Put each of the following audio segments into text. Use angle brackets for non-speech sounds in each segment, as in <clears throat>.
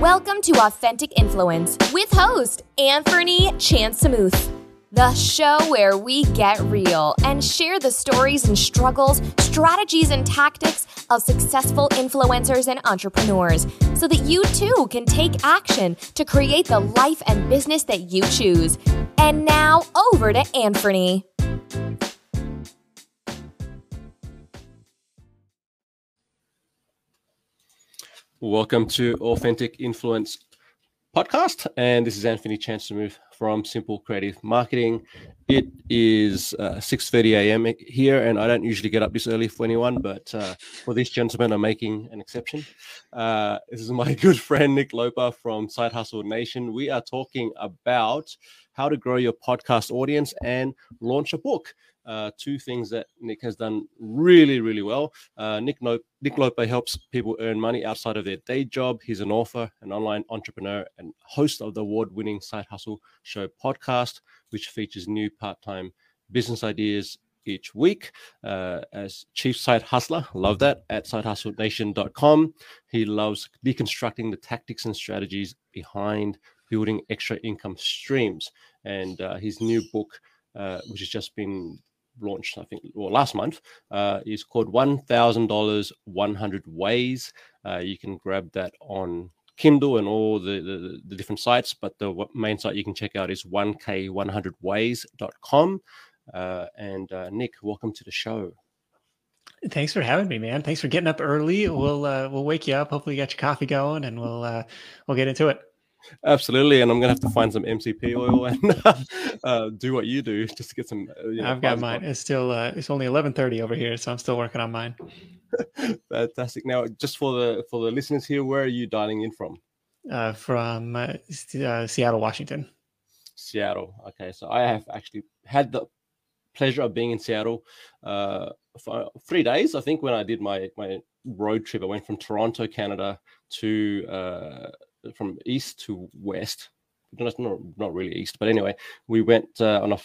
Welcome to Authentic Influence with host Anthony Chansamuth, the show where we get real and share the stories and struggles, strategies and tactics of successful influencers and entrepreneurs so that you too can take action to create the life and business that you choose. And now over to Anthony. Welcome to Authentic Influence podcast, and this is Anthony Chansamuth from Simple Creative Marketing. It is uh, 6:30 a.m. here, and I don't usually get up this early for anyone, but uh, for this gentleman, I'm making an exception. Uh, this is my <laughs> good friend Nick Loper from Side Hustle Nation. We are talking about how to grow your podcast audience and launch a book uh, two things that Nick has done really, really well. Uh, Nick, no- Nick Loper helps people earn money outside of their day job. He's an author, an online entrepreneur, and host of the award winning Side Hustle Show podcast, which features new part time business ideas each week uh, as chief side hustler. Love that at sidehustlenation.com. He loves deconstructing the tactics and strategies behind building extra income streams. And uh, his new book, uh, which has just been launched, I think, or last month, uh, is called $1,000 100 Ways. Uh, you can grab that on Kindle and all the, the, the, different sites, but the main site you can check out is 1k100ways.com. Uh, and uh, Nick, welcome to the show. Thanks for having me, man. Thanks for getting up early. We'll uh, we'll wake you up. Hopefully, you got your coffee going, and we'll uh, we'll get into it. Absolutely, and I'm gonna have to find some MCT oil <laughs> and uh, do what you do just to get some. Uh, you know, I've got mine. It's still uh, it's only 11:30 over here, so I'm still working on mine. <laughs> Fantastic. Now, just for the for the listeners here, where are you dialing in from? Uh, from uh, uh, Seattle, Washington. Seattle. Okay, so I have actually had the pleasure of being in Seattle uh, for three days. I think when I did my my road trip, I went from Toronto, Canada, to uh, from east to west. Not, not really east, but anyway, we went uh, on a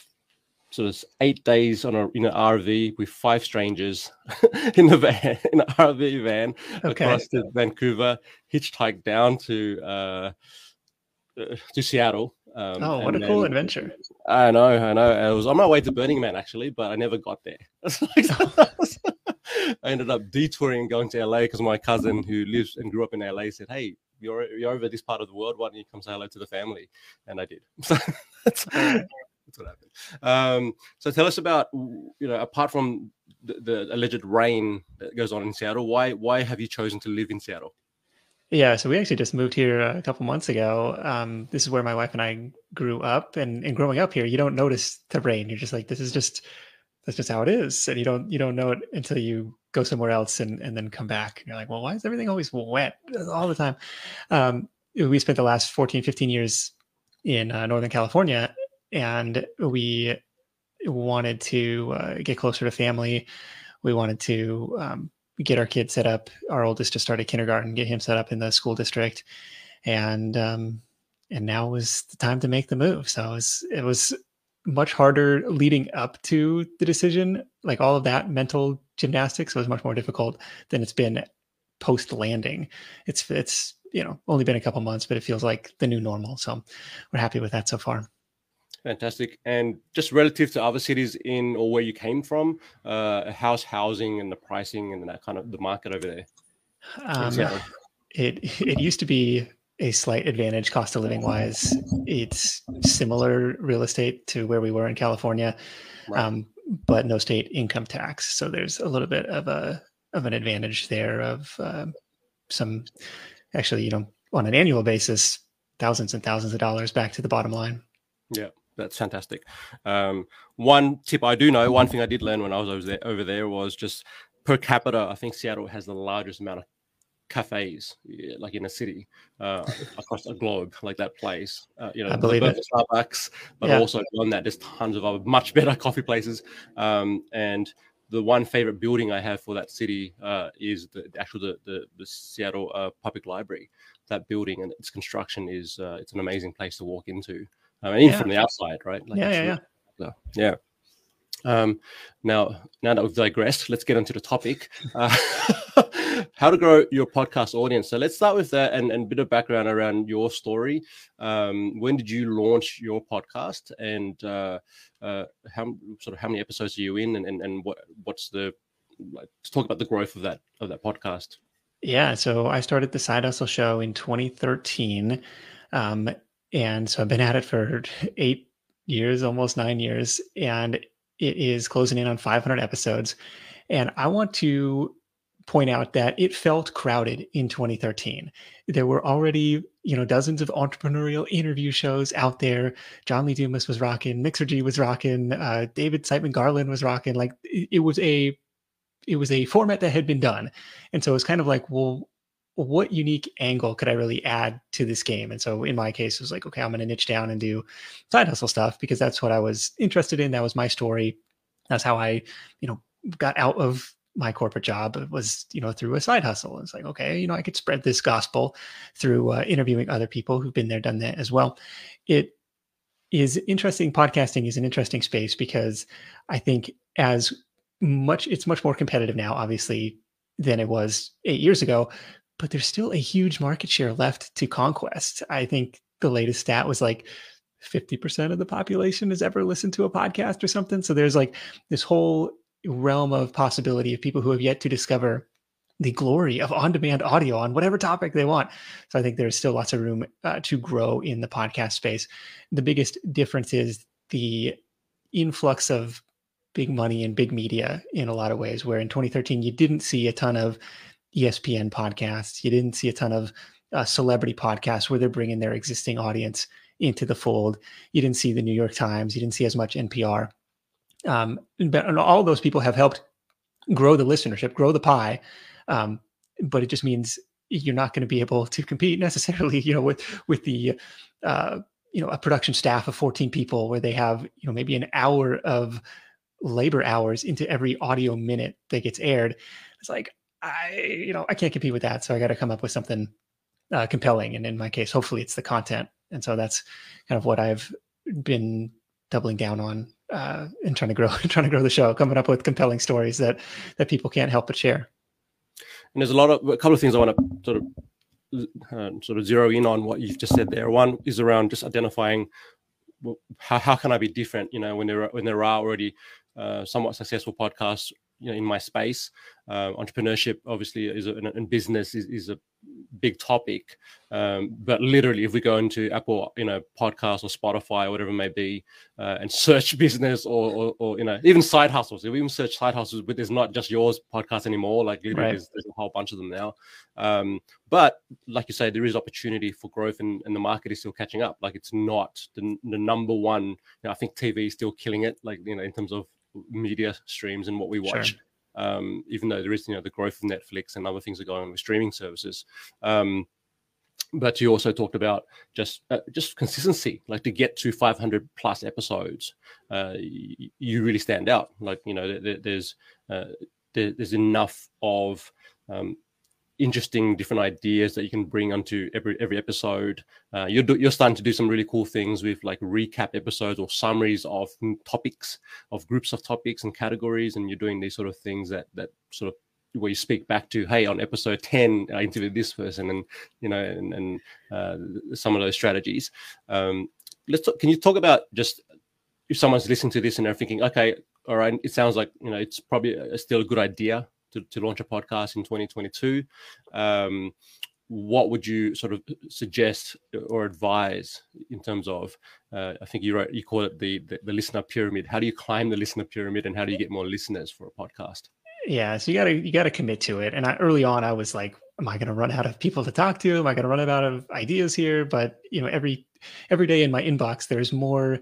sort of eight days on a in an RV with five strangers <laughs> in the van, <laughs> in an RV van okay. across to Vancouver, hitchhiked down to uh, uh, to Seattle. Um, oh, what a then, cool adventure! I know, I know. I was on my way to Burning Man actually, but I never got there. <laughs> I ended up detouring and going to LA because my cousin who lives and grew up in LA said, "Hey, you're you're over this part of the world. Why don't you come say hello to the family? And I did. <laughs> So that's, that's what happened. Um, so tell us about you know apart from the, the, alleged rain that goes on in Seattle, why why have you chosen to live in Seattle? Yeah, so we actually just moved here a couple months ago. Um, this is where my wife and I grew up, and, and growing up here, you don't notice the rain. You're just like, this is just that's just how it is, and you don't you don't know it until you go somewhere else and, and then come back. And you're like, well, why is everything always wet all the time? Um, we spent the last 14, 15 years in uh, Northern California and we wanted to uh, get closer to family. We wanted to um, get our kids set up. Our oldest just started kindergarten, get him set up in the school district. And, um, and now was the time to make the move. So it was, it was much harder leading up to the decision. Like all of that mental gymnastics was much more difficult than it's been post landing. It's it's you know only been a couple months, but it feels like the new normal. So we're happy with that so far. Fantastic. And just relative to other cities in or where you came from, uh, how's housing and the pricing and that kind of the market over there? Um, it it used to be a slight advantage cost of living wise. It's similar real estate to where we were in California, right. um, but no state income tax. So there's a little bit of a of an advantage there of um, some actually, you know, on an annual basis, thousands and thousands of dollars back to the bottom line. Yeah, that's fantastic. Um, one tip I do know, one thing I did learn when I was over there, over there was just per capita. I think Seattle has the largest amount of cafes like in a city uh, across the globe like that place uh, you know I believe it. starbucks but yeah. also beyond that there's tons of other much better <laughs> coffee places um, and the one favorite building i have for that city uh, is the, the, actual the, the, the seattle uh, public library that building and its construction is uh, it's an amazing place to walk into I mean, yeah. from the outside right like yeah, yeah, yeah. yeah Um, now, now that we've digressed, let's get into the topic. Uh, <laughs> how to grow your podcast audience. So let's start with that and, a bit of background around your story. Um, when did you launch your podcast, and uh, uh, how sort of how many episodes are you in, and and, and what what's the let's talk about the growth of that of that podcast. Yeah, so I started the Side Hustle Show in 2013, um, and so I've been at it for <laughs> eight years, almost nine years, and it is closing in on 500 episodes. And I want to point out that it felt crowded in 2013. There were already, you know, dozens of entrepreneurial interview shows out there. John Lee Dumas was rocking, Mixergy was rocking, uh, David Siteman Garland was rocking. Like it was a, it was a format that had been done, and so it was kind of like, well, what unique angle could I really add to this game? And so in my case, it was like, okay, I'm going to niche down and do side hustle stuff because that's what I was interested in. That was my story. That's how I, you know, got out of my corporate job it was you know through a side hustle it's like okay you know i could spread this gospel through uh, interviewing other people who've been there done that as well it is interesting podcasting is an interesting space because i think as much it's much more competitive now obviously than it was eight years ago but there's still a huge market share left to conquest i think the latest stat was like 50% of the population has ever listened to a podcast or something so there's like this whole realm of possibility of people who have yet to discover the glory of on-demand audio on whatever topic they want. So I think there's still lots of room uh, to grow in the podcast space. The biggest difference is the influx of big money and big media in a lot of ways. Where in 2013 you didn't see a ton of ESPN podcasts, you didn't see a ton of uh, celebrity podcasts where they're bringing their existing audience into the fold. You didn't see the New York Times, you didn't see as much NPR. Um, but all those people have helped grow the listenership, grow the pie. Um, but it just means you're not going to be able to compete necessarily, <laughs> you know, with with the uh, you know a production staff of 14 people where they have you know maybe an hour of labor hours into every audio minute that gets aired. It's like I you know I can't compete with that, so I got to come up with something uh, compelling. And in my case, hopefully, it's the content. And so that's kind of what I've been doubling down on uh, and trying to grow <laughs> trying to grow the show, coming up with compelling stories that that people can't help but share. And there's a lot of a couple of things I want to sort of uh, sort of zero in on what you've just said there. One is around just identifying how how can I be different? You know, when there are, when there are already uh, somewhat successful podcasts you know in my space. Uh, entrepreneurship obviously is a, and business is, is a big topic. Um, but literally if we go into apple you know podcast or spotify or whatever it may be uh, and <laughs> search business or, or, or, you know even side hustles if we even search side hustles but there's not just yours podcast anymore like right. there's, there's, a whole bunch of them now. Um, but like you say there is opportunity for growth and, and the market is still catching up. Like it's not the, the number one you know, i think tv is still killing it like you know in terms of media streams and what we watch. Sure. Um, even though there is, you know, the growth of Netflix and other things are going on with streaming services. Um, but you also talked about just uh, just consistency, like to get to 500 plus episodes, uh, you, you really stand out. Like you know, there, there's uh, there, there's enough of um, interesting different ideas that you can bring onto every every episode. Uh, you're do, you're starting to do some really cool things with like recap episodes or summaries of topics of groups of topics and categories, and you're doing these sort of things that that sort of where you speak back to, hey, on episode ten, I interviewed this person, and you know, and, and uh, some of those strategies. Um, let's talk, can you talk about just if someone's listening to this and they're thinking, okay, all right, it sounds like you know it's probably a, still a good idea to, to launch a podcast in 2022. Um, what would you sort of suggest or advise in terms of uh, i think you wrote you call it the, the, the listener pyramid. How do you climb the listener pyramid and how do you get more listeners for a podcast? Yeah so you gotta you gotta commit to it. And I, early on i was like am i gonna run out of people to talk to? Am i gonna run out of ideas here? But you know every every day in my inbox there's more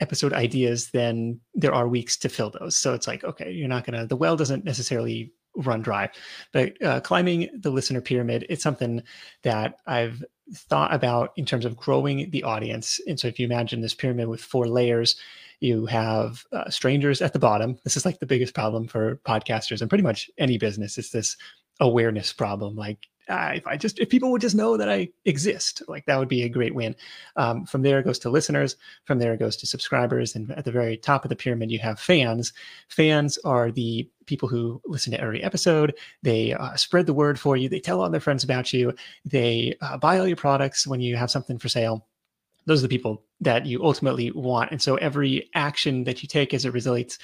episode ideas than there are weeks to fill those. So it's like okay you're not gonna the well doesn't necessarily run dry. But uh, climbing the listener pyramid, it's something that I've thought about in terms of growing the audience. And so if you imagine this pyramid with four layers, you have uh, strangers at the bottom. This is like the biggest problem for podcasters and pretty much any business. It's this awareness problem. Like, uh, if I just if people would just know that I exist, like that would be a great win. Um, from there it goes to listeners. From there it goes to subscribers, and at the very top of the pyramid you have fans. Fans are the people who listen to every episode. They uh, spread the word for you. They tell all their friends about you. They uh, buy all your products when you have something for sale. Those are the people that you ultimately want. And so every action that you take as it relates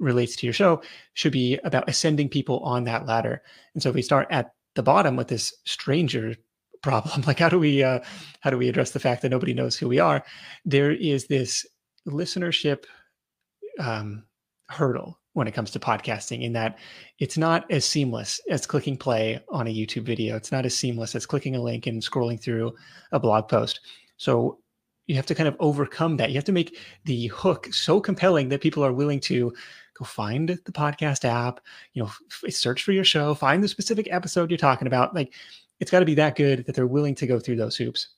relates to your show should be about ascending people on that ladder. And so if we start at the bottom with this stranger problem <laughs> like how do we uh, how do we address the fact that nobody knows who we are there is this listenership um, hurdle when it comes to podcasting in that it's not as seamless as clicking play on a youtube video it's not as seamless as clicking a link and scrolling through a blog post so you have to kind of overcome that you have to make the hook so compelling that people are willing to go find the podcast app, you know, f- search for your show, find the specific episode you're talking about. Like it's got to be that good that they're willing to go through those hoops.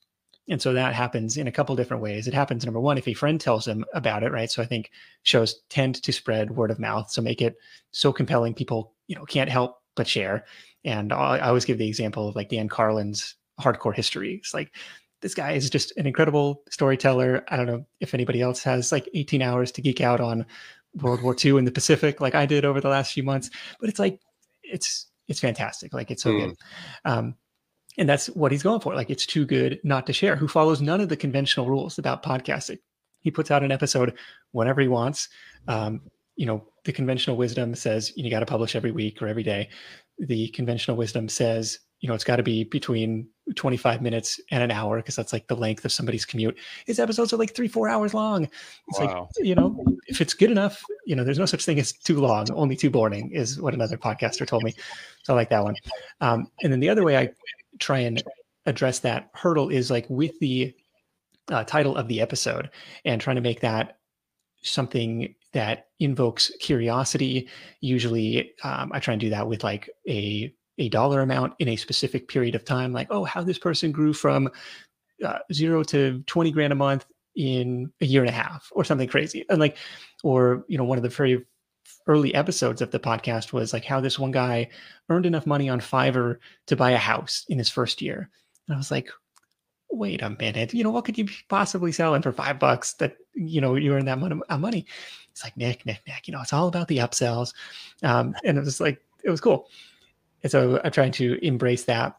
And so that happens in a couple different ways. It happens number one if a friend tells them about it, right? So I think shows tend to spread word of mouth, so make it so compelling people you know can't help but share. And I, always give the example of like Dan Carlin's Hardcore History. It's like this guy is just an incredible storyteller. I don't know if anybody else has like 18 hours to geek out on World War II in the Pacific, like I did over the last few months. But it's like it's it's fantastic. Like it's so mm. good. Um, and that's what he's going for. Like it's too good not to share. Who follows none of the conventional rules about podcasting. He puts out an episode whenever he wants. Um, you know, the conventional wisdom says you got to publish every week or every day. The conventional wisdom says you know, it's got to be between 25 minutes and an hour because that's like the length of somebody's commute. His episodes are like three, four hours long. It's wow. like, you know, if it's good enough, you know, there's no such thing as too long, only too boring is what another podcaster told me. So I like that one. Um, and then the other way I try and address that hurdle is like with the uh, title of the episode and trying to make that something that invokes curiosity. Usually, um, I try and do that with like a a dollar amount in a specific period of time, like, oh, how this person grew from uh, zero to 20 grand a month in a year and a half or something crazy. And like, or, you know, one of the very early episodes of the podcast was like how this one guy earned enough money on Fiverr to buy a house in his first year. And I was like, wait a minute, you know, what could you possibly sell in for five bucks that, you know, you earn that money? It's like, Nick, Nick, Nick, you know, it's all about the upsells. Um, and it was like, it was cool and so I'm trying to embrace that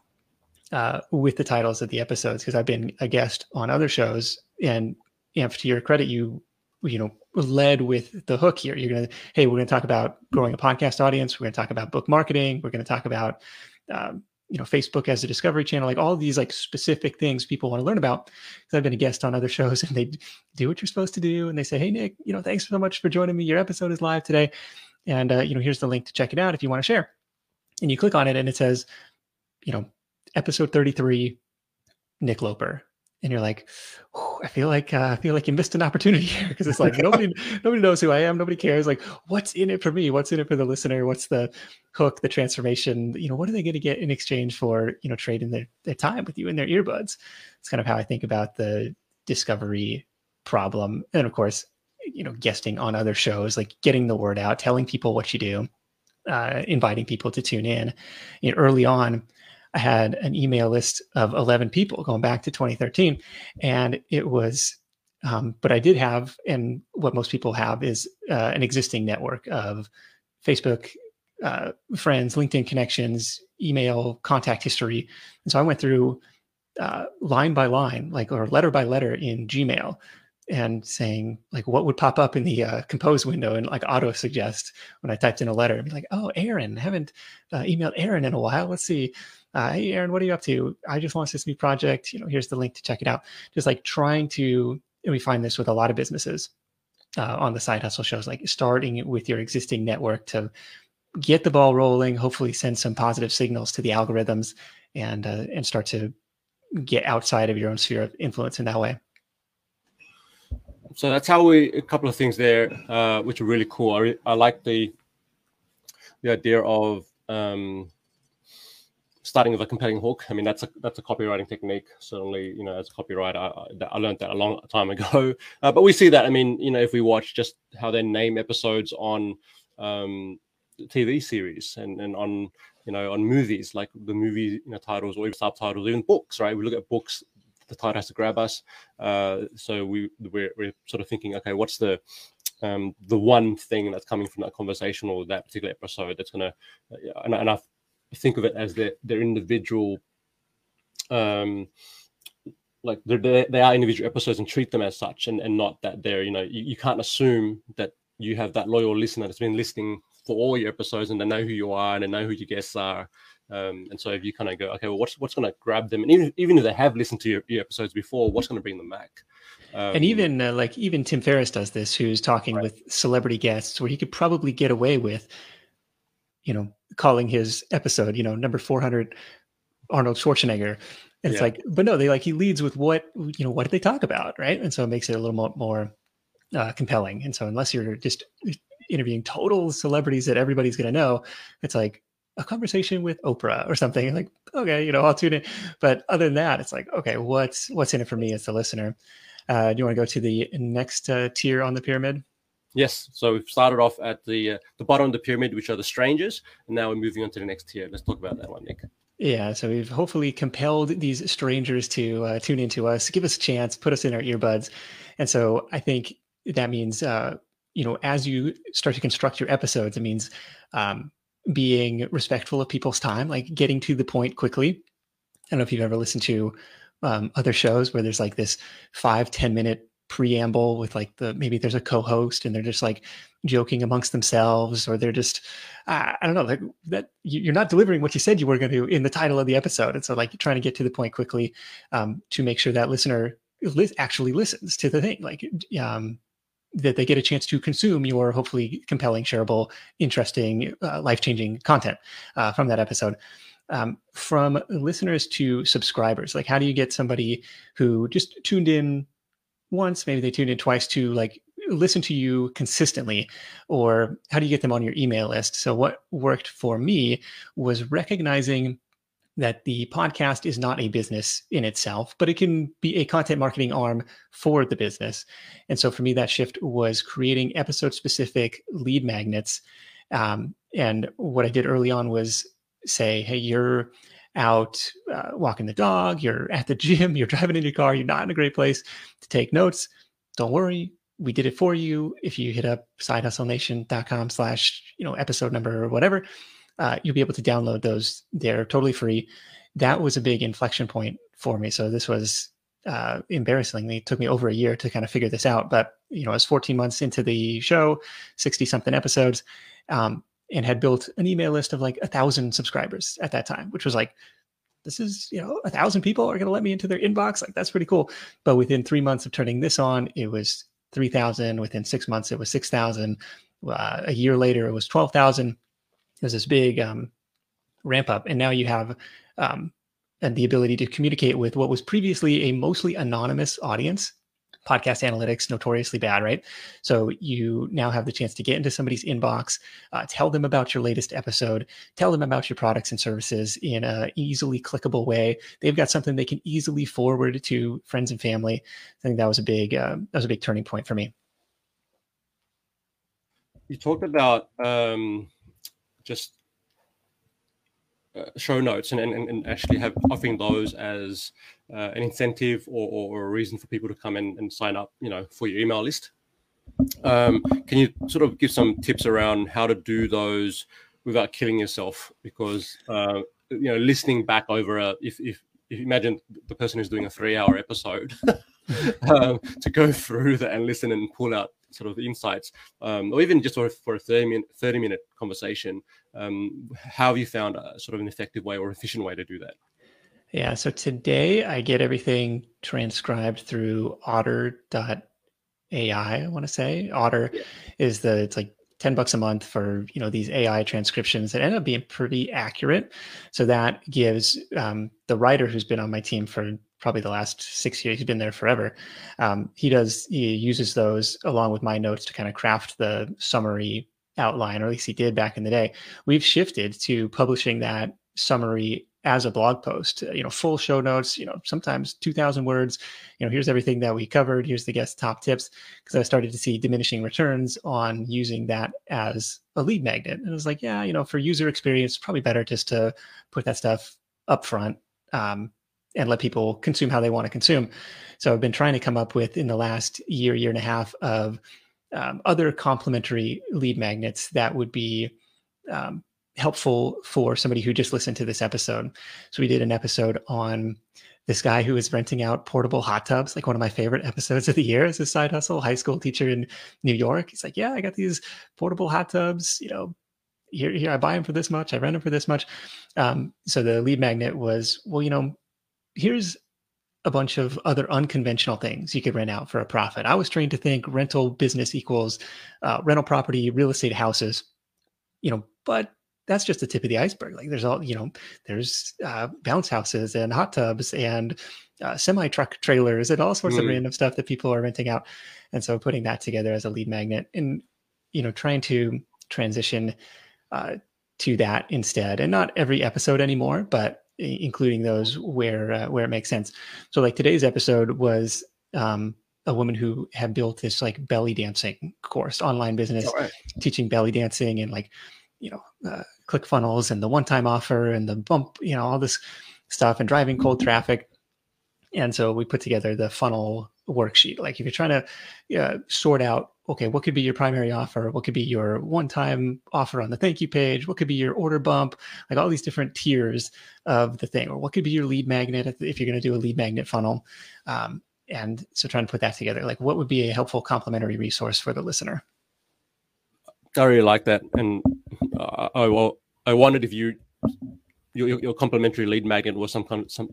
uh, with the titles of the episodes because I've been a guest on other shows, and to your credit, you you know led with the hook here. You're gonna, hey, we're gonna talk about growing a podcast audience. We're gonna talk about book marketing. We're gonna talk about um, you know Facebook as a discovery channel, like all these like specific things people want to learn about. Because I've been a guest on other <laughs> shows, and they do what you're supposed to do, and they say, hey Nick, you know, thanks so much for joining me. Your episode is live today, and uh, you know, here's the link to check it out if you want to share and you click on it and it says, you know, episode 33, Nick Loper. And you're like, I feel like uh, I feel like you missed an opportunity <laughs> here because it's like <laughs> nobody nobody knows who I am, nobody cares. Like, what's in it for me? What's in it for the listener? What's the hook, the transformation? You know, what are they going to get in exchange for you know trading their their time with you in their earbuds? It's kind of how I think about the discovery problem, and of course, you know, guesting on other shows, like getting the word out, telling people what you do uh, inviting people to tune in. You know, early on, I had an email list of 11 people going back to 2013, and it was. Um, but I did have, and what most people have is uh, an existing network of Facebook uh, friends, LinkedIn connections, email, contact history. And so I went through uh, line by line, like or letter by letter in Gmail, and saying like what would pop up in the uh, compose window and like auto suggest when I typed in a letter and be like, oh, Aaron, haven't uh, emailed Aaron in a while. Let's see. Uh, hey, Aaron, what are you up to? I just launched this new project. You know, here's the link to check it out. Just like trying to, and we find this with a lot of businesses uh, on the side hustle shows, like starting with your existing network to get the ball rolling, hopefully send some positive signals to the algorithms and, uh, and start to get outside of your own sphere of influence in that way so that's how we a couple of things there, uh, which are really cool. I, I like the the idea of um, starting with a compelling hook. I mean, that's a that's a copywriting technique. Certainly, you know, as a copywriter, I, I learned that a long time ago. <laughs> Uh, but we see that. I mean, you know, if we watch just how they name episodes on um, TV series and, and on you know on movies like the movie you know, titles or even subtitles, even books. Right, we look at books. The title has to grab us. Uh, so we we're, we're sort of thinking, okay, what's the um, the one thing that's coming from that conversation or that particular episode that's to, uh, and, and I think of it as their their individual, um, like they're, they are individual episodes and treat them as such, and, and not that they're you know you, you can't assume that you have that loyal listener that's been listening for all your episodes and they know who you are and they know who your guests are. Um, and so if you kind of go, okay, well, what's what's going to grab them, and even even if they have listened to your, your episodes before, what's going to bring them back? Um, and even uh, like even Tim Ferriss does this, who's talking right. with celebrity guests, where he could probably get away with, you know, calling his episode, you know, number four hundred, Arnold Schwarzenegger. And it's yeah. like, but no, they like he leads with what you know, what did they talk about, right? And so it makes it a little more more uh, compelling. And so unless you're just interviewing total celebrities that everybody's going to know, it's like a conversation with Oprah or something. Like, okay, you know, I'll tune in. But other than that, it's like, okay, what's what's in it for me as the listener? Uh, do you want to go to the next uh, tier on the pyramid? Yes. So we've started off at the uh, the bottom of the pyramid, which are the strangers, and now we're moving on to the next tier. Let's talk about that one, Nick. Yeah, so we've hopefully compelled these strangers to uh, tune into us, give us a chance, put us in our earbuds, and so I think that means uh, you know as you start to construct your episodes, it means um, being respectful of people's time, like getting to the point quickly. I don't know if you've ever listened to um, other shows where there's like this five ten minute preamble with like the maybe there's a co-host and they're just like joking amongst themselves or they're just uh, i don't know like that you're not delivering what you said you were going to in the title of the episode. And so like trying to get to the point quickly um, to make sure that listener li- actually listens to the thing like um, that they get a chance to consume your hopefully compelling shareable interesting uh, life-changing content uh, from that episode. Um, from listeners to subscribers like how do you get somebody who just tuned in once maybe they tuned in twice to like listen to you consistently or how do you get them on your email list? So what worked for me was recognizing that the podcast is not a business in itself but it can be a content marketing arm for the business. And so for me that shift was creating episode specific lead magnets. Um, and what i did early on was say, hey, you're out uh, walking the dog, you're at the gym, <laughs> you're driving in your car, you're not in a great place to take notes. Don't worry, we did it for you. If you hit up sidehustlenation.com slash, you know, episode number or whatever, uh, you'll be able to download those. They're totally free. That was a big inflection point for me. So this was uh, embarrassingly, it took me over a year to kind of figure this out. But, you know, I was 14 months into the show, 60 something episodes. Um, and had built an email list of like a thousand subscribers at that time, which was like, this is, you know, a thousand people are going to let me into their inbox. Like, that's pretty cool. But within three months of turning this on, it was 3,000. Within six months, it was 6,000. Uh, a year later, it was 12,000. It was this big um, ramp up. And now you have um, and the ability to communicate with what was previously a mostly anonymous audience podcast analytics notoriously bad, right? So you now have the chance to get into somebody's inbox, uh, tell them about your latest episode, tell them about your products and services in a easily clickable way. They've got something they can easily forward to friends and family. I think that was a big uh, that was a big turning point for me. You talked about um, just uh, show notes and, and, and actually have offering those as uh, an incentive or, or, a reason for people to come in and sign up, you know, for your email list. Um, can you sort of give some tips around how to do those without killing yourself? Because uh, you know, listening back over a if if, if imagine the person who's doing a three-hour episode <laughs> um, to go through that and listen and pull out sort of insights, um, or even just for, for a 30 minute, 30 minute conversation, um, how have you found a sort of an effective way or efficient way to do that? Yeah. So today I get everything transcribed through otter.ai, I want to say. Otter yeah. is the, it's like 10 bucks a month for, you know, these AI transcriptions that end up being pretty accurate. So that gives um, the writer who's been on my team for probably the last six years, he's been there forever. Um, he does, he uses those along with my notes to kind of craft the summary outline, or at least he did back in the day. We've shifted to publishing that summary as a blog post, uh, you know, full show notes, you know, sometimes 2000 words, you know, here's everything that we covered. Here's the guest top tips. Cause I started to see diminishing returns on using that as a lead magnet. And I was like, yeah, you know, for user experience, probably better just to put that stuff up front um, and let people consume how they want to consume. So I've been trying to come up with in the last year, year and a half of um, other complementary lead magnets that would be um, helpful for somebody who just listened to this episode. So we did an episode on this guy who is renting out portable hot tubs, like one of my favorite episodes of the year as a side hustle, high school teacher in New York. He's like, yeah, I got these portable hot tubs, you know, here, here I buy them for this much, I rent them for this much. Um, so the lead magnet was, well, you know, here's a bunch of other unconventional things you could rent out for a profit. I was trained to think rental business equals uh, rental property, real estate houses, you know, but that's just the tip of the iceberg. Like there's all, you know, there's uh, bounce houses and hot tubs and uh, semi truck trailers and all sorts mm. of random stuff that people are renting out. And so putting that together as a lead magnet and, you know, trying to transition uh, to that instead and not every episode anymore, but including those where, uh, where it makes sense. So like today's episode was, um, a woman who had built this like belly dancing course, online business, right. teaching belly dancing and like you know uh, ClickFunnels and the one-time offer and the bump, you know, all this stuff and driving cold traffic. And so we put together the funnel worksheet. Like if you're trying to uh, sort out, okay, what could be your primary offer? What could be your one-time offer on the thank you page? What could be your order bump? Like all these different tiers of the thing, or what could be your lead magnet if you're going to do a lead magnet funnel? Um, and so trying to put that together, like what would be a helpful complementary resource for the listener? I really like that, and uh, I well, I wondered if you your, your complimentary lead magnet was some kind of some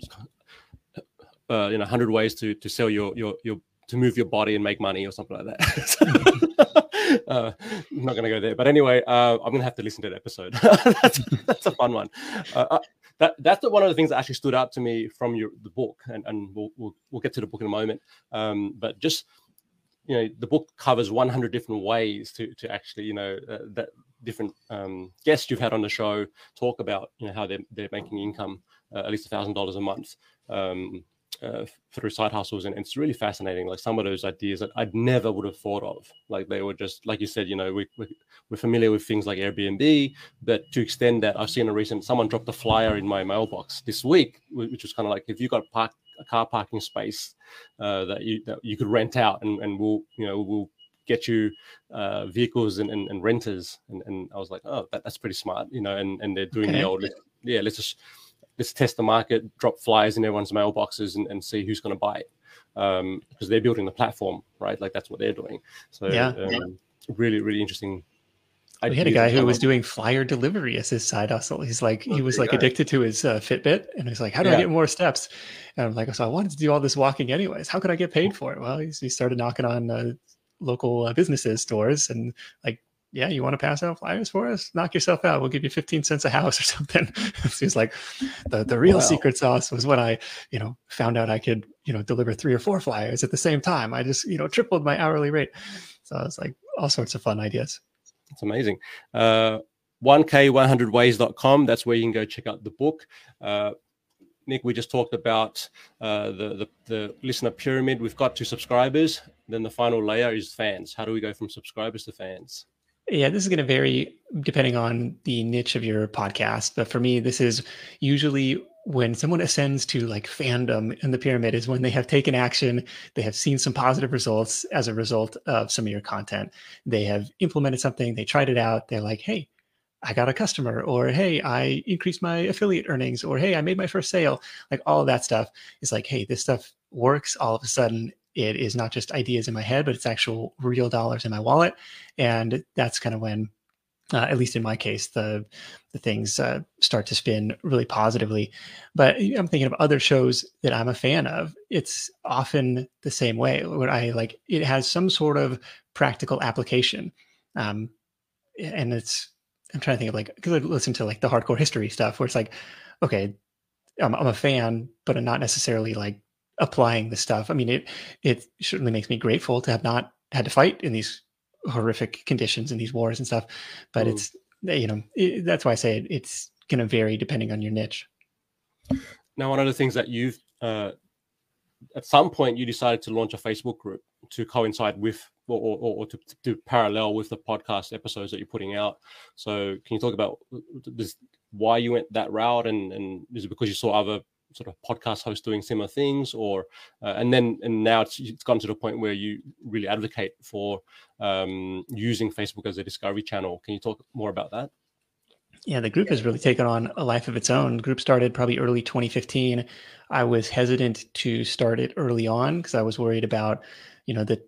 uh, you know hundred ways to to sell your your your to move your body and make money or something like that. <laughs> uh, I'm not going to go there, but anyway, uh, I'm going to have to listen to that episode. <laughs> that's, that's a fun one. Uh, uh, that that's one of the things that actually stood out to me from your the book, and, and we'll, we'll we'll get to the book in a moment. Um, but just you know the book covers 100 different ways to to actually you know uh, that different um, guests you've had on the show talk about you know how they're, they're making income uh, at least a thousand dollars a month um, uh, through side hustles. And, and, it's really fascinating like some of those ideas that i'd never would have thought of. Like they were just like you said you know we, we, we're familiar with things like airbnb but to extend that i've seen a recent someone dropped a flyer in my mailbox this week which was kind of like if you got parked a car parking space uh, that you that you could rent out, and, and we'll you know we'll get you uh, vehicles and, and, and renters. And, and, I was like, oh, that, that's pretty smart, you know. And and they're doing okay. the old, yeah, let's just let's test the market, drop flyers in everyone's mailboxes, and, and see who's going to buy it. Um, because they're building the platform, right? Like that's what they're doing. So yeah, um, really, really interesting we had a guy who was doing flyer delivery as his side hustle. He's like, he was like addicted to his uh, Fitbit, and he's like, "How do yeah. I get more steps?" And I'm like, "So I wanted to do all this walking anyways. How could I get paid for it?" Well, he, he started knocking on uh, local uh, businesses stores and like, "Yeah, you want to pass out flyers for us? Knock yourself out. We'll give you 15 cents a house or <laughs> something." so he's like, "The the real wow. secret sauce was when I, you know, found out I could, you know, deliver three or four flyers at the same time. I just, you know, tripled my hourly rate." So I was like, all sorts of fun ideas. It's amazing. Uh, 1k100ways.com. That's where you can go check out the book. Uh, Nick, we just talked about uh, the, the, the listener pyramid. We've got two subscribers. Then the final layer is fans. How do we go from subscribers to fans? Yeah, this is going to vary depending on the niche of your podcast. But for me, this is usually when someone ascends to like fandom in the pyramid is when they have taken action, they have seen some positive results as a result of some of your content. They have implemented something, they tried it out, they're like, hey, I got a customer, or hey, I increased my affiliate earnings, or hey, I made my first sale. Like all of that stuff is like, hey, this stuff works. All of a sudden, it is not just ideas in my head, but it's actual real dollars in my wallet. And that's kind of when uh, at least in my case, the the things uh, start to spin really positively. But I'm thinking of other shows that I'm a fan of. It's often the same way where I like it has some sort of practical application, um, and it's I'm trying to think of like because I listen to like the hardcore history stuff where it's like, okay, I'm, I'm a fan, but I'm not necessarily like applying the stuff. I mean, it it certainly makes me grateful to have not had to fight in these horrific conditions in these wars and stuff. But mm. it's you know it, that's why I say it, it's going to vary depending on your niche. Now, one of the things that you've uh, at some point you decided to launch a Facebook group to coincide with or, or, or to, to, parallel with the podcast episodes that you're putting out. So, can you talk about this, why you went that route, and, and is it because you saw other sort of podcast hosts doing similar things, or uh, and then and now it's, it's gotten to the point where you really advocate for um, using Facebook as a discovery channel. Can you talk more about that? Yeah, the group has really taken on a life of its own. The group started probably early 2015. I was hesitant to start it early on because I was worried about, you know, the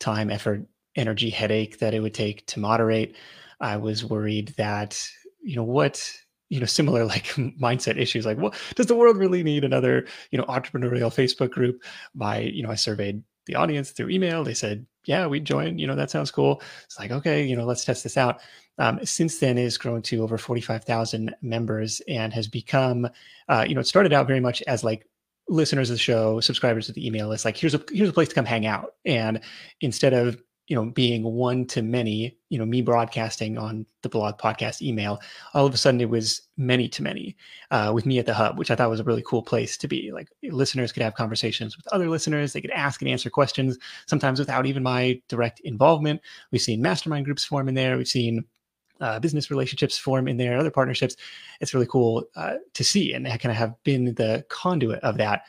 time, effort, energy, headache that it would take to moderate. I was worried that, you know, what, you know, similar like <laughs> mindset issues, like, what does the world really need another, you know, entrepreneurial Facebook group? By, you know, I surveyed the audience through email. They said, yeah, we'd join, you know, that sounds cool. It's like, okay, you know, let's test this out. Um, since then, it has grown to over 45,000 members and has become, uh, you know, it started out very much as like listeners of the show, subscribers to the email list, like here's a here's a place to come hang out. And instead of you know being one to many, you know, me broadcasting on the blog podcast email, all of a sudden it was many to many uh, with me at the hub, which I thought was a really cool place to be. Like listeners could have conversations with other listeners, they could ask and answer questions, sometimes without even my direct involvement. We've seen mastermind groups form in there. We've seen uh, business relationships form in there, other partnerships. It's really cool uh, to see, and kind of have been the conduit of that.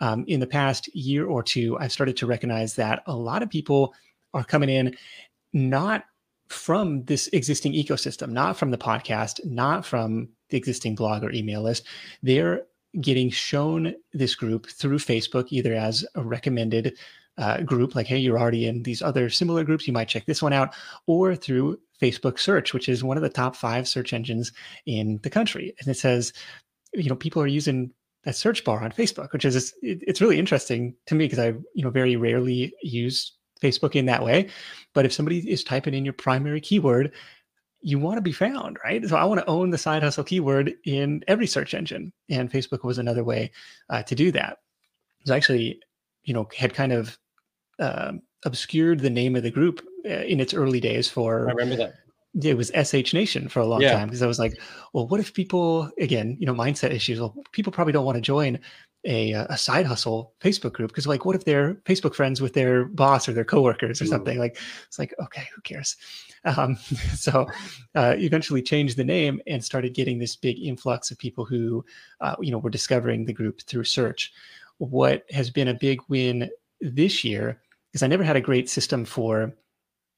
Um, in the past year or two, I've started to recognize that a lot of people are coming in not from this existing ecosystem, not from the podcast, not from the existing blog or email list. They're getting shown this group through Facebook, either as a recommended uh, group, like, hey, you're already in these other similar groups, you might check this one out, or through Facebook search, which is one of the top five search engines in the country. And it says, you know, people are using that search bar on Facebook, which is it's really interesting to me because I, you know, very rarely use Facebook in that way. But if somebody is typing in your primary keyword, you want to be found, right? So I want to own the side hustle keyword in every search engine, and Facebook was another way uh, to do that. It actually, you know, had kind of uh, obscured the name of the group uh, in its early days for I remember that it was SH Nation for a long yeah. time because I was like, well, what if people again, you know, mindset issues? Well, people probably don't want to join a a side hustle Facebook group because like, what if they're Facebook friends with their boss or their coworkers or Ooh. something? Like, it's like, okay, who cares? Um, <laughs> so, uh, eventually changed the name and started getting this big influx of people who, uh, you know, were discovering the group through search. What has been a big win this year is I never had a great system for,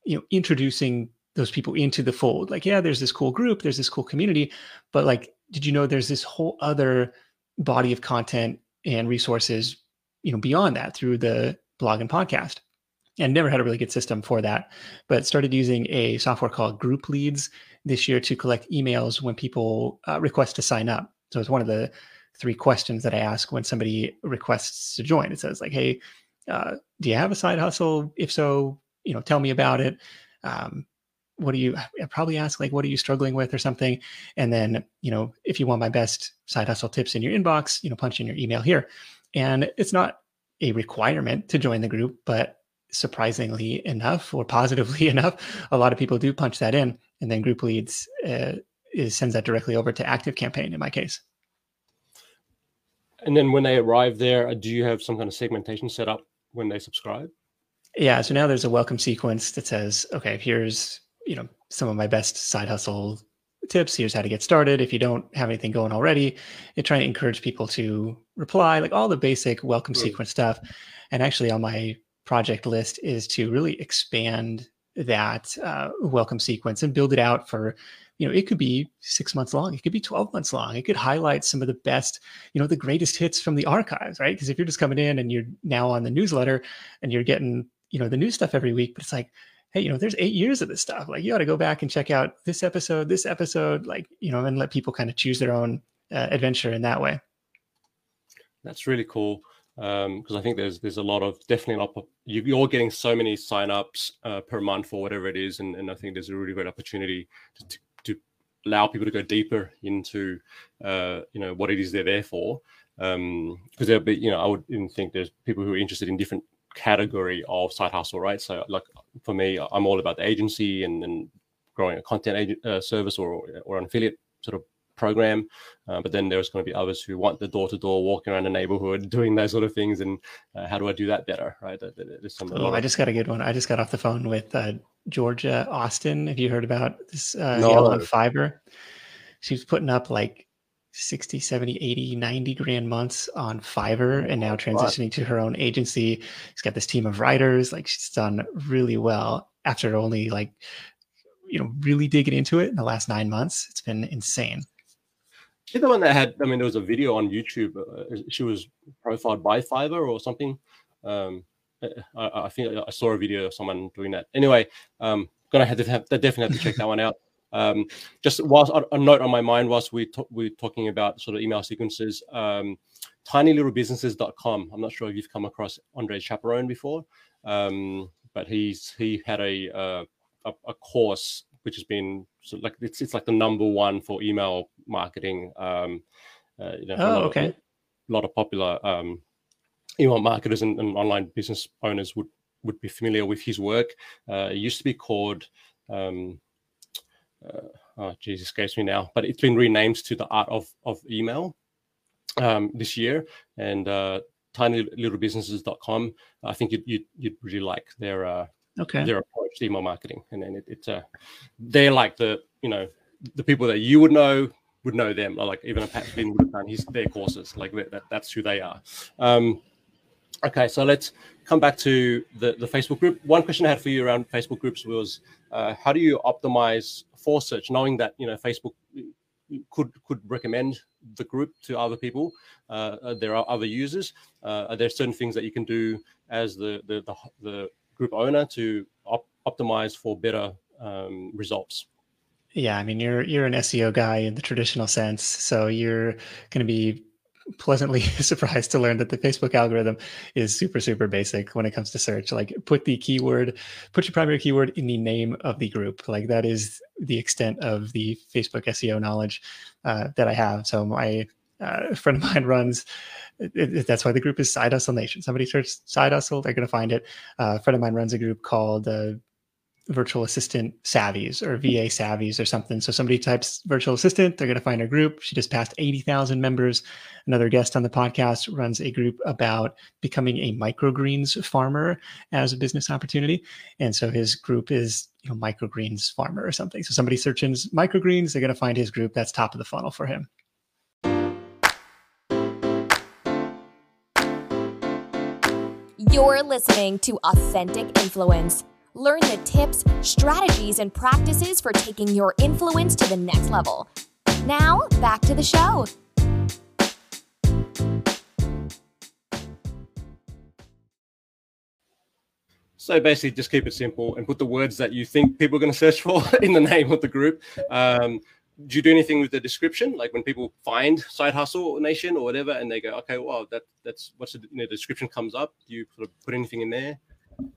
you know, introducing those people into the fold. Like, yeah, there's this cool group, there's this cool community, but like, did you know there's this whole other body of content and resources, you know, beyond that through the blog and podcast? And never had a really good system for that, but started using a software called Group Leads this year to collect emails when people uh, request to sign up. So it's one of the three questions that I ask when somebody requests to join. It says like, "Hey, uh, do you have a side hustle? If so, you know, tell me about it. Um, what do you I probably ask like what are you struggling with or something and then you know if you want my best side hustle tips in your inbox you know punch in your email here and it's not a requirement to join the group but surprisingly enough or positively <laughs> enough a lot of people do punch that in and then group leads uh, is, sends that directly over to active campaign in my case and then when they arrive there do you have some kind of segmentation set up when they subscribe? Yeah. So now there's a welcome sequence that says, okay, here's, you know, some of my best side hustle tips. Here's how to get started. If you don't have anything going already, you're trying to encourage people to reply, like all the basic welcome right. sequence stuff. And actually on my project list is to really expand that uh, welcome sequence and build it out for you know, it could be six months long. It could be 12 months long. It could highlight some of the best, you know, the greatest hits from the archives, right? Because if you're just coming in and you're now on the newsletter and you're getting, you know, the new stuff every week, but it's like, hey, you know, there's eight years of this stuff. Like you ought to go back and check out this episode, this episode, like, you know, and let people kind of choose their own uh, adventure in that way. That's really cool because um, I think there's there's a lot of definitely a lot of, you, are getting so many signups uh, per month or whatever it is, and, and I think there's a really great opportunity to, to allow people to go deeper into uh, you know what it is they're there for Um, because um, there'll be you know I would even think there's people who are interested in different category of side hustle right so like for me I'm all about the agency and, and growing a content agent, uh, service or or an affiliate sort of program. Uh, but then there's going to be others who want the door to door walking around the neighborhood, <laughs> doing those sort of things. And uh, how do I do that better? Right. Oh, I just got a good one. I just got off the phone with uh, Georgia Austin. Have you heard about this uh, no. on Fiverr? She's putting up like 60, 70, 80, 90 grand months on Fiverr and now transitioning to her own agency. She's got this team of writers. Like she's done really well after only like, you know, really digging into it in the last nine months. It's been insane. She's the one that had, I mean, there was a video on YouTube. Uh, she was profiled by Fiverr or something. Um, I, I, think I saw a video of someone doing that. Anyway, um, gonna have to have, definitely have to check that one out. Um, just whilst a note on my mind whilst we t- we're talking about sort of email sequences, um, tinylittlebusinesses.com. I'm not sure if you've come across Andre Chaperon before, um, but he's he had a, uh, a, a course which has been so like it's it's like the number one for email marketing. Um, uh, you know, oh, okay. Of, a lot of popular um, email marketers and, and, online business owners would would be familiar with his work. Uh, it used to be called um, oh Jesus escapes me now, but it's been renamed to the art of of email um, this year, and uh, tinylittlebusinesses.com. I think you'd, you'd, you'd really like their uh, okay. their approach to email marketing, and then it, it's uh, they're like the you know the people that you would know would know them, like even a Pat Flynn would have done his their courses, like that, that's who they are. Um, okay, so let's come back to the, the Facebook group. One question I had for you around Facebook groups was uh, how do you optimize for search, knowing that you know Facebook could could recommend the group to other people. Uh, uh, there are other users. Uh, are there certain things that you can do as the the, the, the group owner to op- optimize for better um, results? Yeah, I mean you're you're an SEO guy in the traditional sense, so you're going to be pleasantly <laughs> surprised to learn that the Facebook algorithm is super, super basic when it comes to search. Like put the keyword, put your primary keyword in the name of the group. Like that is the extent of the Facebook SEO knowledge uh, that I have. So my uh, friend of mine runs. It, it, that's why the group is Side Hustle Nation. Somebody search Side Hustle, they're going to find it. Uh, a friend of mine runs a group called uh, virtual assistant savvies or VA savvies or something. So somebody types virtual assistant, they're going to find a group. She just passed 80,000 members. Another guest on the podcast runs a group about becoming a microgreens farmer as a business opportunity. And so his group is, you know, microgreens farmer or something. So somebody searches microgreens, they're going to find his group. That's top of the funnel for him. You're listening to Authentic Influence Learn the tips, strategies, and practices for taking your influence to the next level. Now, back to the show. So basically, just keep it simple and put the words that you think people are going to search for <laughs> in the name of the group. Um, do you do anything with the description? Like when people find Side Hustle Nation or whatever, and they go, "Okay, well, that that's what's the you know, description comes up." Do you sort of put anything in there?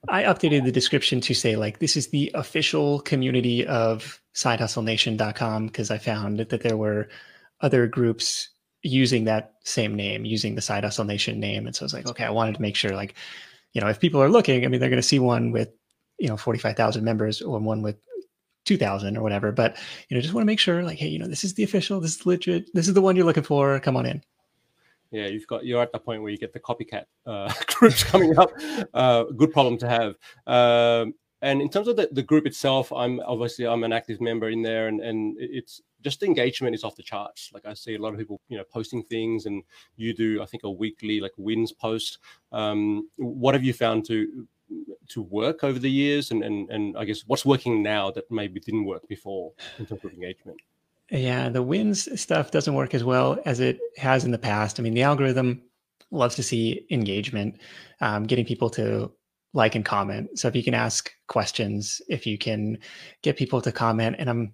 I updated the description to say like this is the official community of sidehustlenation.com because I found that there were other groups using that same name, using the Side Hustle Nation name. And so I was like, okay, I wanted to make sure like, you know, if people are looking, I mean, they're going to see one with, you know, 45,000 members or one with 2000 or whatever. But, you know, just want to make sure like, hey, you know, this is the official, this is legit, this is the one you're looking for. Come on in yeah, you've got you're at the point where you get the copycat uh, <laughs> groups coming up. Uh, good problem to have. Um, and in terms of the, the group itself, I'm obviously I'm an active member in there, and and it's just engagement is off the charts. Like I see a lot of people, you know, posting things, and you do I think a weekly like wins post. Um, what have you found to to work over the years, and and and I guess what's working now that maybe didn't work before in terms of engagement? Yeah, the wins stuff doesn't work as well as it has in the past. I mean, the algorithm loves to see engagement, um, getting people to like and comment. So if you can ask questions, if you can get people to comment, and I'm,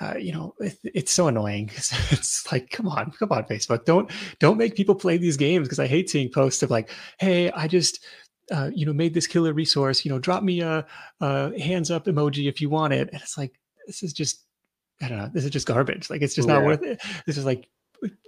uh, you know, it, it's so annoying. <laughs> It's like, come on, come on, Facebook, don't don't make people play these games because I hate seeing posts of like, hey, I just. Uh, you know, made this killer resource. You know, drop me a, a hands up emoji if you want it. And it's like, this is just I don't know, this is just garbage. Like it's just not worth it. This is like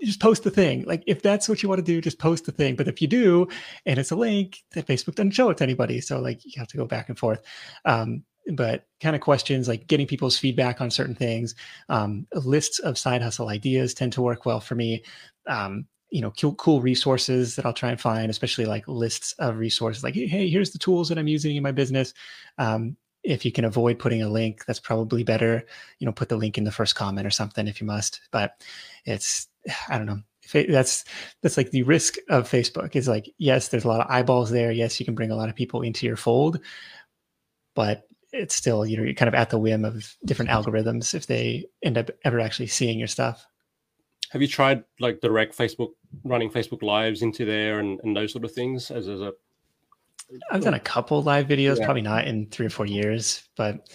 just post the thing. Like if that's what you want to do, just post the thing. But if you do, and it's a link, that Facebook doesn't show it to anybody. So like you have to go back and forth. Um, but kind of questions like getting people's feedback on certain things. Um, lists of side hustle ideas tend to work well for me. Um, you know, cool, cool resources that I'll try and find, especially like lists of resources like, hey, here's the tools that I'm using in my business. Um, if you can avoid putting a link, that's probably better. You know, put the link in the first comment or something if you must. But it's, <sighs> I don't know. That's that's like the risk of Facebook is like, yes, there's a lot of eyeballs there. Yes, you can bring a lot of people into your fold, but it's still you know you're kind of at the whim of different algorithms if they end up ever actually seeing your stuff. Have you tried like direct Facebook running Facebook lives into there and, and those sort of things as, as a I've done a couple live videos, yeah. probably not in three or four years, but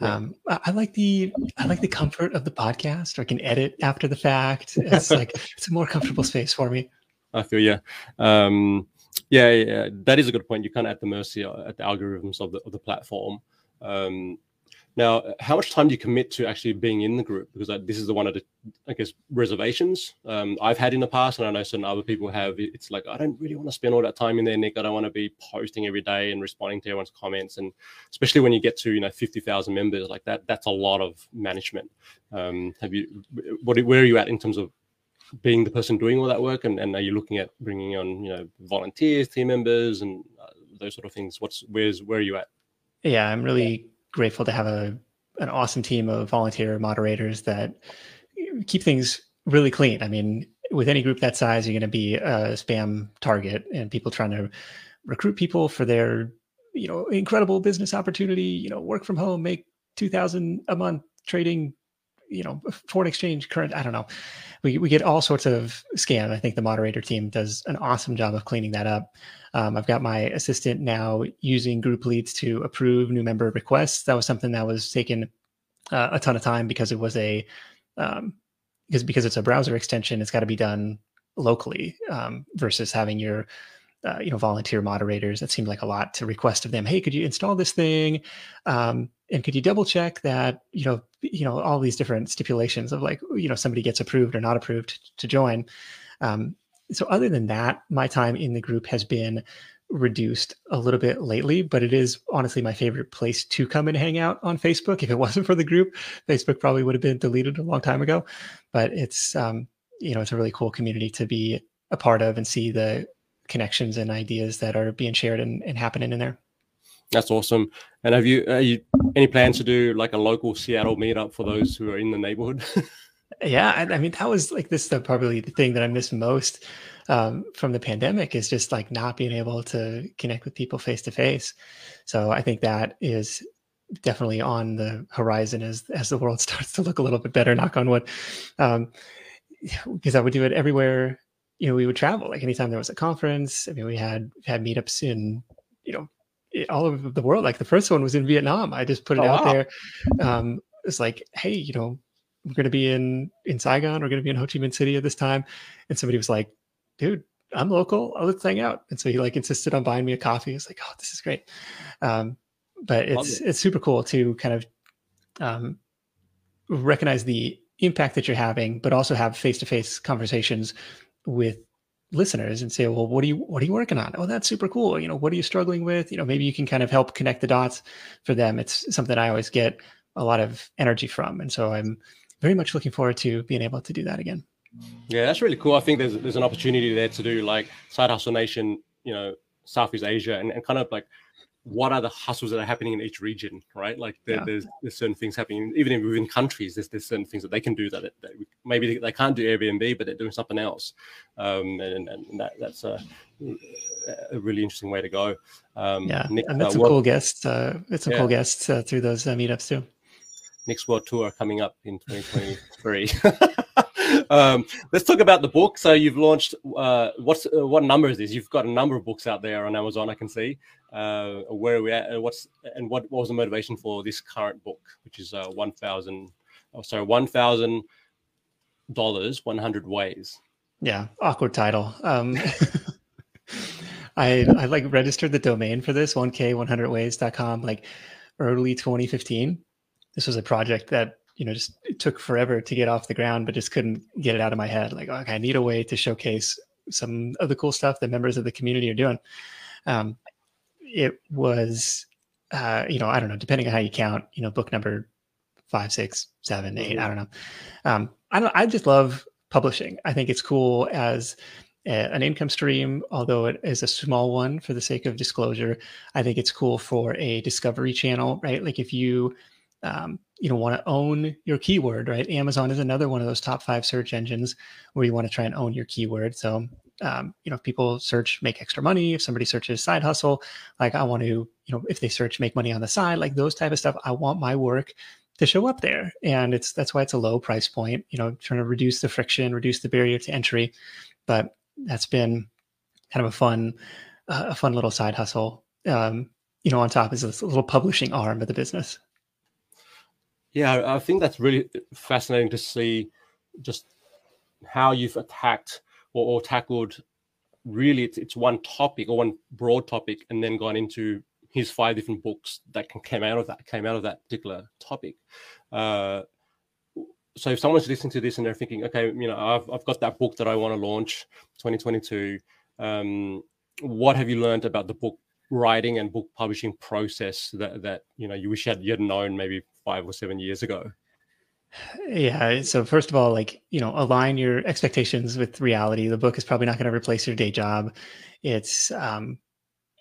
um, I, I, like the I like the comfort of the podcast. Or I can edit after the fact. It's <laughs> like it's a more comfortable space for me. I feel yeah. Um, yeah, yeah, that is a good point. You're kind of at the mercy uh, at the algorithms of the of the platform. Um, now, how much time do you commit to actually being in the group? Because this is the one of the, I guess, reservations um, I've had in the past, and I know certain other people have. It's like I don't really want to spend all that time in there, Nick. I don't want to be posting every day and responding to everyone's comments, and especially when you get to you know fifty thousand members like that, that's a lot of management. Um, have you? What? Where are you at in terms of being the person doing all that work, and, and are you looking at bringing on you know volunteers, team members, and uh, those sort of things? What's where's where are you at? Yeah, I'm really grateful to have a an awesome team of volunteer moderators that keep things really clean. I mean, with any group that size, you're going to be a spam target and people trying to recruit people for their, you know, incredible business opportunity, you know, work from home, make 2000 a month trading, you know, foreign exchange current, I don't know. We, we get all sorts of scam. I think the moderator team does an awesome job of cleaning that up. Um, I've got my assistant now using group leads to approve new member requests. That was something that was taking uh, a ton of time because it was a um, because because it's a browser extension. It's got to be done locally um, versus having your uh, you know volunteer moderators. That seemed like a lot to request of them. Hey, could you install this thing? Um, and could you double check that you know you know all these different stipulations of like you know somebody gets approved or not approved to join. Um, so other than that, my time in the group has been reduced a little bit lately, but it is honestly my favorite place to come and hang out on Facebook. <laughs> If it wasn't for the group, Facebook probably would have been deleted a long time ago. But it's um, you know, it's a really cool community to be a part of and see the connections and ideas that are being shared and, and happening in there. That's awesome. And have you, you any plans to do like a local Seattle meetup for those who are in the neighborhood? <laughs> yeah, I, I, mean that was like this the probably the thing that I miss most um, from the pandemic is just like not being able to connect with people face to face. So I think that is definitely on the horizon as as the world <laughs> starts to look a little bit better. Knock on wood, um, because I would do it everywhere. You know, we would travel like anytime there was a conference. I mean, we had had meetups in you know all over the world. Like the first one was in Vietnam. I just put it oh, out wow. there. Um, it's like, hey, you know, we're going to be in in Saigon. We're going to be in Ho Chi Minh City at this time. And somebody was like, dude, I'm local. Oh, let's hang out. And so he like insisted on buying me a coffee. It's like, oh, this is great. Um, but it's it. it's super cool to kind of um, recognize the impact that you're having, but also have face to face conversations with listeners and say, well, what are you what are you working on? Oh, that's super cool. You know, what are you struggling with? You know, maybe you can kind of help connect the dots for them. It's something I always get a lot of energy from, and so I'm very much looking forward to being able to do that again. Yeah, that's really cool. I think there's there's an opportunity there to do like Side Hustle Nation, you know, Southeast Asia, and, and kind of like what are the hustles that are happening in each region, right? Like there, yeah. there's there's certain things happening even within countries. There's there's certain things that they can do that, that maybe they can't do Airbnb, but they're doing something else, um, and, and that, that's a, a really interesting way to go. Um, yeah, Nick, and that's uh, some cool guests. Uh, it's some yeah. cool guests uh, through those uh, meetups too. Nick's World Tour coming up in 2023. <laughs> um, let's talk about the book. So you've launched. Uh, what's uh, what number is this? You've got a number of books out there on Amazon. I can see. Uh, where are we at? And what's and what, what was the motivation for this current book, which is uh, one thousand. Oh, sorry, one thousand dollars, one hundred ways. Yeah, awkward title. Um, <laughs> I I like registered the domain for this 1k100ways.com like early 2015. This was a project that you know just it took forever to get off the ground but just couldn't get it out of my head like okay i need a way to showcase some of the cool stuff that members of the community are doing um, it was uh, you know, I don't know, depending on how you count, you know, book number five, six, seven, eight, I don't know. Um, I don't, I just love publishing. I think it's cool as a, an income stream, although it is a small one for the sake of disclosure. I think it's cool for a discovery channel, right? Like if you, um, you know, want to own your keyword, right? Amazon is another one of those top five search engines where you want to try and own your keyword. So um, you know, if people search make extra money, if somebody searches side hustle, like I want to, you know, if they search make money on the side, like those type of stuff, I want my work to show up there. And it's that's why it's a low price point, you know, trying to reduce the friction, reduce the barrier to entry. But that's been kind of a fun, uh, a fun little side hustle. Um, you know, on top is this little publishing arm of the business. Yeah, I think that's really fascinating to see just how you've attacked or, or tackled really it's, it's one topic or one broad topic and then gone into his five different books that can, came out of that came out of that particular topic. Uh, so if someone's listening to this and they're thinking okay you know i've, I've got that book that i want to launch 2022 um, what have you learned about the book writing and book publishing process that, that you know you wish you had, you had known maybe five or seven years ago yeah. So first of all, like, you know, align your expectations with reality. The book is probably not going to replace your day job. It's, um,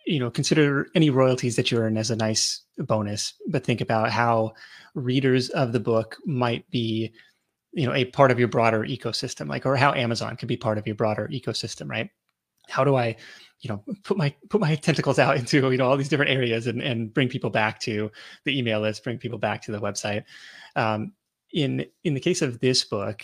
you know, consider any royalties that you earn as a nice bonus, but think about how readers of the book might be, you know, a part of your broader ecosystem, like, or how Amazon could be part of your broader ecosystem, right? How do I, you know, put my put my <laughs> tentacles out into you know all these different areas and and bring people back to the email list, bring people back to the website. Um, in in the case of this book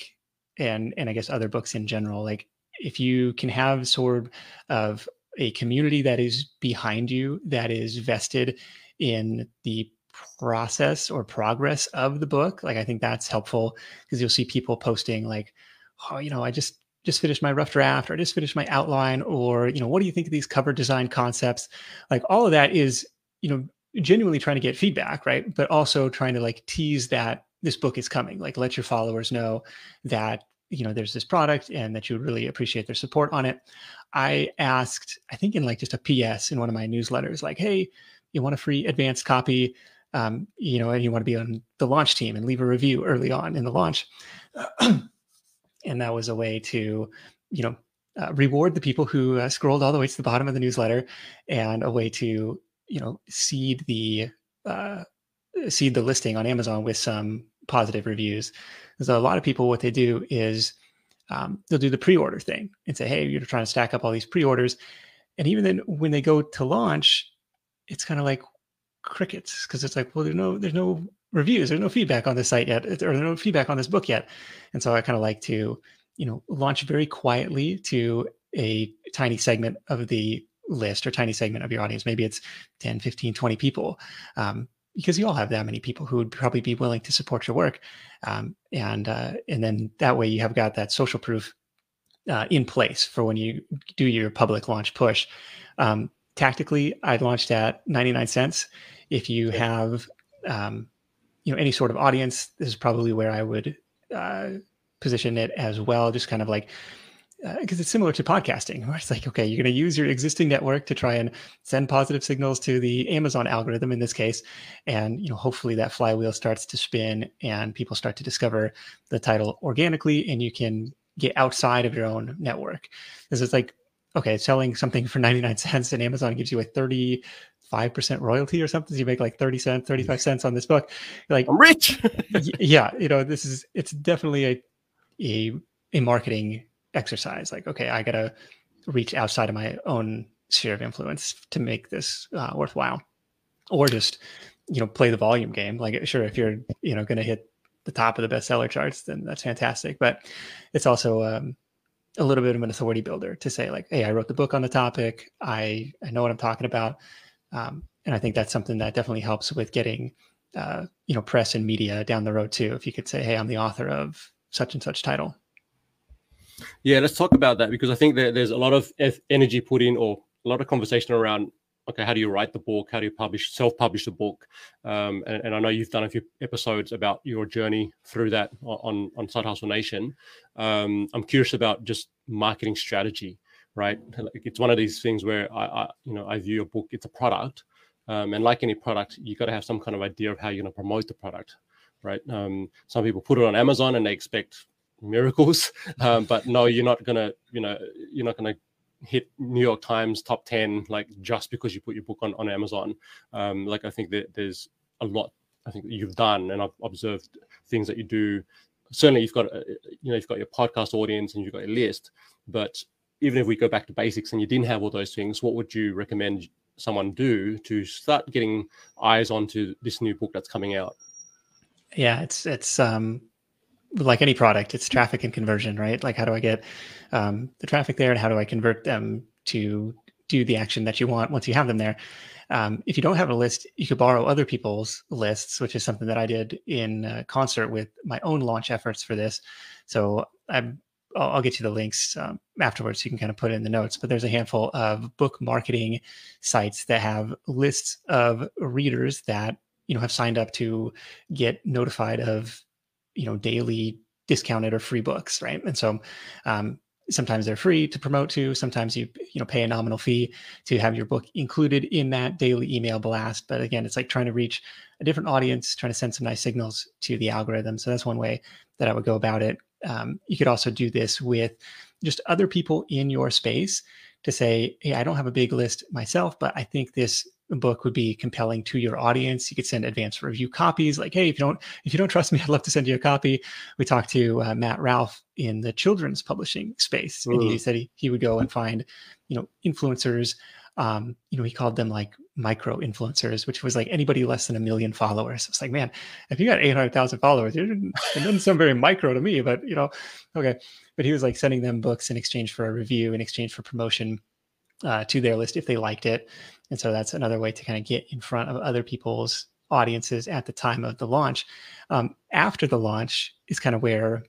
and and I guess other books in general, like if you can have sort of a community that is behind you, that is vested in the process or progress of the book, like I think that's helpful because you'll see people posting like, oh, you know, I just just finished my rough draft or I just finished my outline or you know what do you think of these cover design concepts? Like all of that is you know genuinely trying to get feedback right? But also trying to like tease that this book is coming. Like let your followers know that you know there's this product and that you really appreciate their support on it. I asked i think in like just a ps in one of my newsletters like hey you want a free advanced copy? Um, you know and you want to be on the launch team and leave a review early on in the launch <clears throat> and that was a way to you know uh, reward the people who uh, scrolled all the way to the bottom of the newsletter and a way to you know seed the uh, seed the listing on amazon with some positive reviews. So a lot of people, what they do is um, they'll do the pre-order thing and say, "Hey, you're trying to stack up all these pre-orders," and even then, when they go to launch, it's kind of like crickets because it's like, well, there's no there's no reviews, there's no feedback on this site yet, or there's no feedback on this book yet, and so I kind of like to you know launch very quietly to a tiny segment of the list or tiny segment of your audience maybe it's 10 15 20 people um, because you all have that many people who would probably be willing to support your work, um, and uh, and then that way you have got that social proof uh, in place for when you do your public launch push. Um, tactically, I launched at ninety nine cents. If you have um, you know any sort of audience, this is probably where I would uh, position it as well. Just kind of like because uh, it's similar to podcasting <laughs> where it's like okay you're going to use your existing network to try and send positive signals to the amazon algorithm in this case and you know hopefully that flywheel starts to spin and people start to discover the title organically and you can get outside of your own network because it's like okay selling something for <laughs> 99 cents and amazon gives you a 30 5% royalty or something. So you make like 30 cents, 35 cents on this book. You're like I'm rich. <laughs> yeah. You know, this is, it's definitely a, a, a marketing exercise like okay i gotta reach outside of my own sphere of influence to make this uh, worthwhile or just you know play the volume game like sure if you're you know going to hit the top of the bestseller charts then that's fantastic but it's also um, a little bit of an authority builder to say like hey i wrote the book on the topic i i know what i'm talking about um, and i think that's something that definitely helps with getting uh, you know press and media down the road too if you could say hey i'm the author of such and such title yeah, let's talk about that because I think that there's a lot of energy put in or a lot of conversation around okay, how do you write the book? How do you publish, self-publish the book? Um, and, and, I know you've done a few episodes about your journey through that on on Side Hustle Nation. Um, I'm curious about just marketing strategy, right? Like it's one of these things where I, I, you know, I view a book, it's a product, Um, and like any product, you got to have some kind of idea of how you're going to promote the product, right? Um, some people put it on Amazon and they expect miracles, <laughs> um, but no, you're not going to, you know, you're not going to hit New York Times top 10 like just because you put your book on, on Amazon. Um, like I think that there's a lot I think you've done and I've observed things that you do. Certainly you've got you know you've got your podcast audience and you've got your list, but even if we go back to basics and you didn't have all those things, what would you recommend someone do to start getting eyes onto this new book that's coming out? Yeah, it's it's um like any product, it's traffic and conversion, right? Like, how do I get um, the traffic there, and how do I convert them to do the action that you want once you have them there? Um, if you don't have a list, you could borrow other people's lists, which is something that I did in uh, concert with my own launch efforts for this. So I'm, I'll, I'll get you the links um, afterwards. So you can kind of put it in the notes. But there's a handful of book marketing sites that have lists of readers that you know have signed up to get notified of you know daily discounted or free books right and so um, sometimes they're free to promote to sometimes you you know pay a nominal fee to have your book included in that daily email blast but again it's like trying to reach a different audience trying to send some nice signals to the algorithm so that's one way that i would go about it um, you could also do this with just other people in your space to say hey i don't have a big list myself but i think this book would be compelling to your audience. You could send advanced review copies. Like, hey, if you don't if you don't trust me, <laughs> I'd love to send you a copy. We talked to uh, Matt Ralph in the children's publishing space, and he said he, he would go and find, you know, influencers. Um, you know, he called them like micro influencers, which was like anybody less than a million followers. It's like, man, if you got 800,000 followers, it doesn't sound very micro to me, but you know, okay. But he was like sending them books in exchange for a review, in exchange for promotion uh, to their list if they liked it. And so that's another way to kind of get in front of other people's audiences at the time of the launch. Um, after the launch is kind of where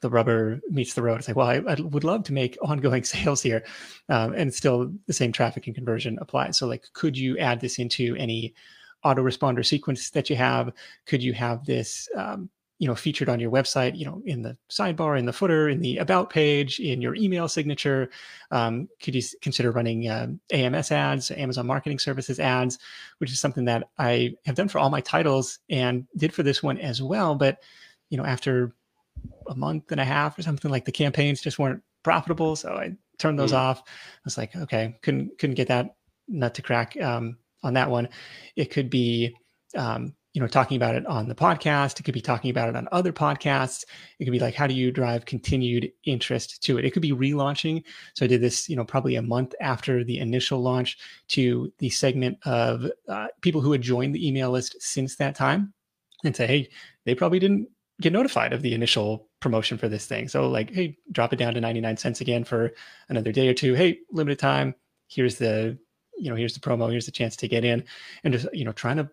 the rubber meets the road. It's like, well, I, I would love to make <laughs> ongoing sales here, um, and still the same traffic and conversion applies. So, like, could you add this into any autoresponder sequence that you have? Could you have this um, you know featured on your website you know in the sidebar in the footer in the about page in your email signature um, could you consider running uh, ams ads amazon marketing services ads which is something that i have done for all my titles and did for this one as well but you know after a month and a half or something like the campaigns just weren't profitable so i turned those mm. off. I was like okay couldn't couldn't get that nut to crack um, on that one. It could be um, you know talking about it on the podcast. It could be talking about it on other podcasts. It could be like how do you drive continued interest to it? It could be relaunching. So i did this you know probably a month after the initial launch to the segment of uh, people who had joined the email list since that time and say hey they probably didn't get notified of the initial promotion for this thing so like hey drop it down to 99 cents again for another day or two hey limited time here's the you know here's the promo here's the chance to get in and just you know trying to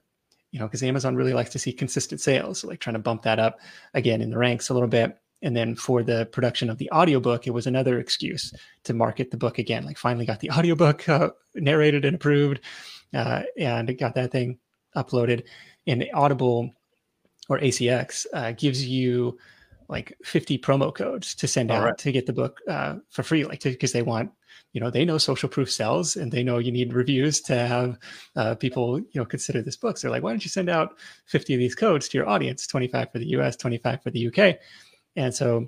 you know, because Amazon really likes to see consistent sales, so like trying to bump that up again in the ranks a little bit. And then for the production of the audiobook, it was another excuse to market the book again. Like finally got the <laughs> audiobook uh, narrated and approved, uh, and got that thing uploaded. And Audible or ACX uh, gives you like 50 promo codes to send All out right. to get the book uh, for free, like because they want you know they know social proof sells and they know you need reviews to have uh, people you know consider this book. So they're like why don't you send out 50 of these codes to your audience 25 for the us 25 for the uk and so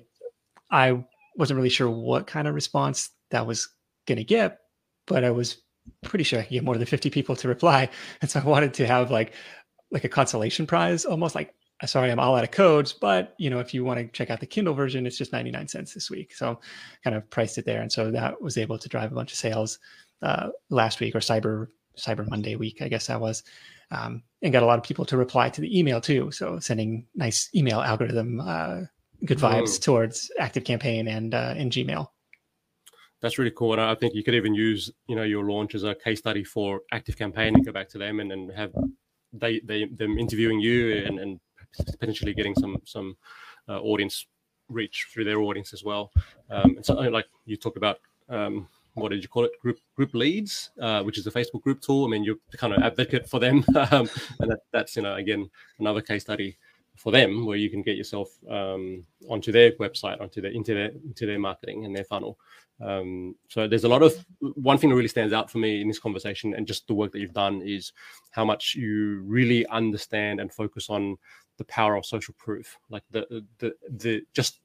i wasn't really sure what kind of response that was going to get but i was pretty sure i could get more than 50 people to reply. <laughs> And so i wanted to have like like a consolation prize almost like sorry, I'm all out of codes, but you know, if you want to check out the Kindle version, it's just 99 cents this week. So kind of priced it there. And so that was able to drive a bunch of sales uh, last week or Cyber Cyber Monday week, I guess that was. Um, and got a lot of people to reply to the email too. So sending nice email algorithm, uh, good vibes towards Active Campaign and uh, in Gmail. That's really cool, and I think you could even use you know your launch as a case study for Active Campaign and go back to them and, and have they, they them interviewing you and, and potentially getting some some uh, audience reach through their audience as well. Um, and so, like you talked about, um, what did you call it? Group group leads, uh, which is a Facebook group tool. I mean, you're kind of advocate for them, <laughs> um, and that, that's you know again another case study for them where you can get yourself um, onto their website, onto their into their into their marketing and their funnel. Um, so there's a lot of one thing that really stands out for me in this conversation and just the work that you've done is how much you really understand and focus on the power of social proof. Like the the the just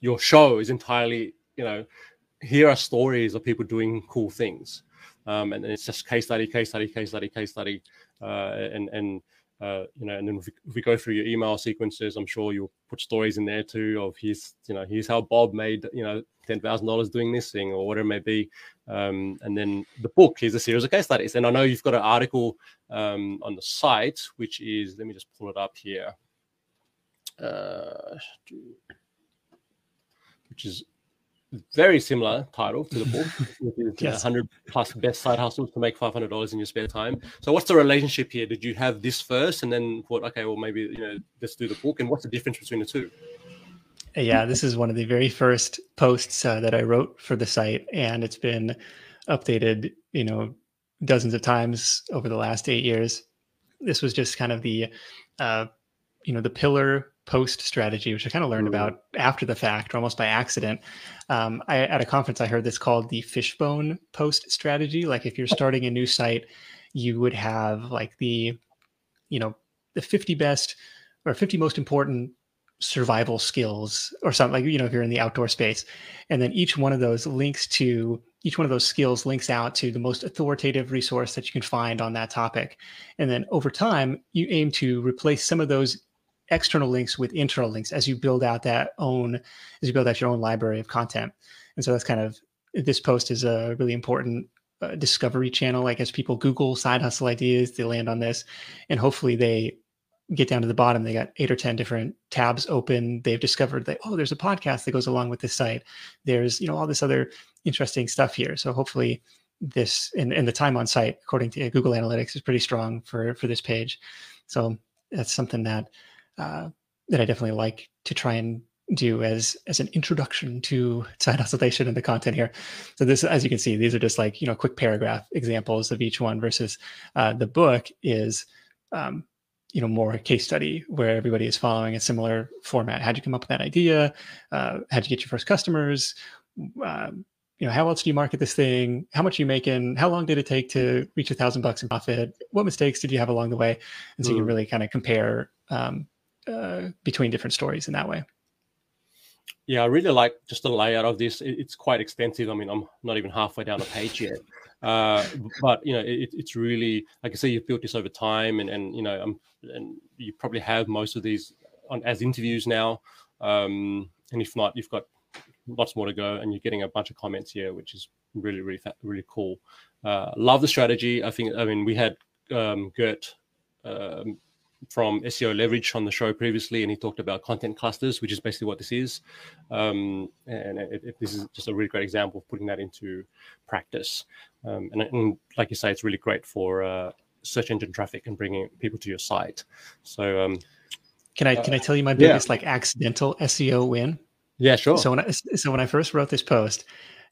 your show is entirely you know here are stories of people doing cool things, um, and it's just case study, case study, case study, case study, uh, and and uh, you know, and then if we, go through your email sequences, I'm sure you'll put stories in there too of here's, you know, here's how Bob made, you know, ten thousand dollars doing this thing or whatever it may be. Um, and then the book is a series of case studies. And I know you've got an article um, on the site, which is let me just pull it up here, uh, which is very similar title to the book, <laughs> which is yes. 100 plus best side hustles to make $500 in your spare time. So, what's the relationship here? Did you have this first and then thought, okay, well, maybe, you know, let's do the book? And what's the difference between the two? Yeah, this is one of the very first posts uh, that I wrote for the site, and it's been updated, you know, dozens of times over the last eight years. This was just kind of the, uh, you know, the pillar post strategy, which I kind of learned mm-hmm. about after the fact or almost by accident. Um, I, at a conference, I heard this called the fishbone post strategy. Like if you're starting a new site, you would have like the, you know, the 50 best or 50 most important survival skills or something like, you know, if you're in the outdoor space. And then each one of those links to each one of those skills links out to the most authoritative resource that you can find on that topic. And then over time, you aim to replace some of those external links with internal links as you build out that own as you build out your own library of content. And so that's kind of this post is a really important uh, discovery channel. Like as people google side hustle ideas they land on this and hopefully they get down to the bottom. They got eight or ten different tabs open. They've discovered that oh there's a podcast that goes along with this site. There's you know all this other interesting stuff here. So hopefully this and, and the time on site according to google analytics is pretty strong for for this page. So that's something that uh, that I definitely like to try and do as as an introduction to side <laughs> Hustle Nation and the content here. So this, as you can see, these are just like you know quick paragraph examples of each one versus uh, the book is um, you know more case study where everybody is following a similar format. How'd you come up with that idea? Uh, how'd you get your first customers? Um, you know, how else do you market this thing? How much are you making? How long did it take to reach a thousand bucks in profit? What mistakes did you have along the way? And so mm. you can hmm. really kind of compare um, uh, between different stories in that way. Yeah, I really like just the layout of this. It's quite extensive. I mean, I'm not even halfway down the page yet, uh, but you know, it, it's really like I say, you've built this over time, and and you know, um, and you probably have most of these on as interviews now, um, and if not, you've got lots more to go, and you're getting a bunch of comments here, which is really, really, really cool. Uh, love the strategy. I think. I mean, we had um, Gert um, from SEO Leverage on the show previously, and he talked about content clusters, which is basically what this is. Um, and it, it, this is just a really great example of putting that into practice. Um, and, and, like you say, it's really great for uh, search engine traffic and bringing people to your site. So, um, can I can I tell you my biggest yeah. like accidental SEO win? Yeah, sure. So when I so when I first wrote this post,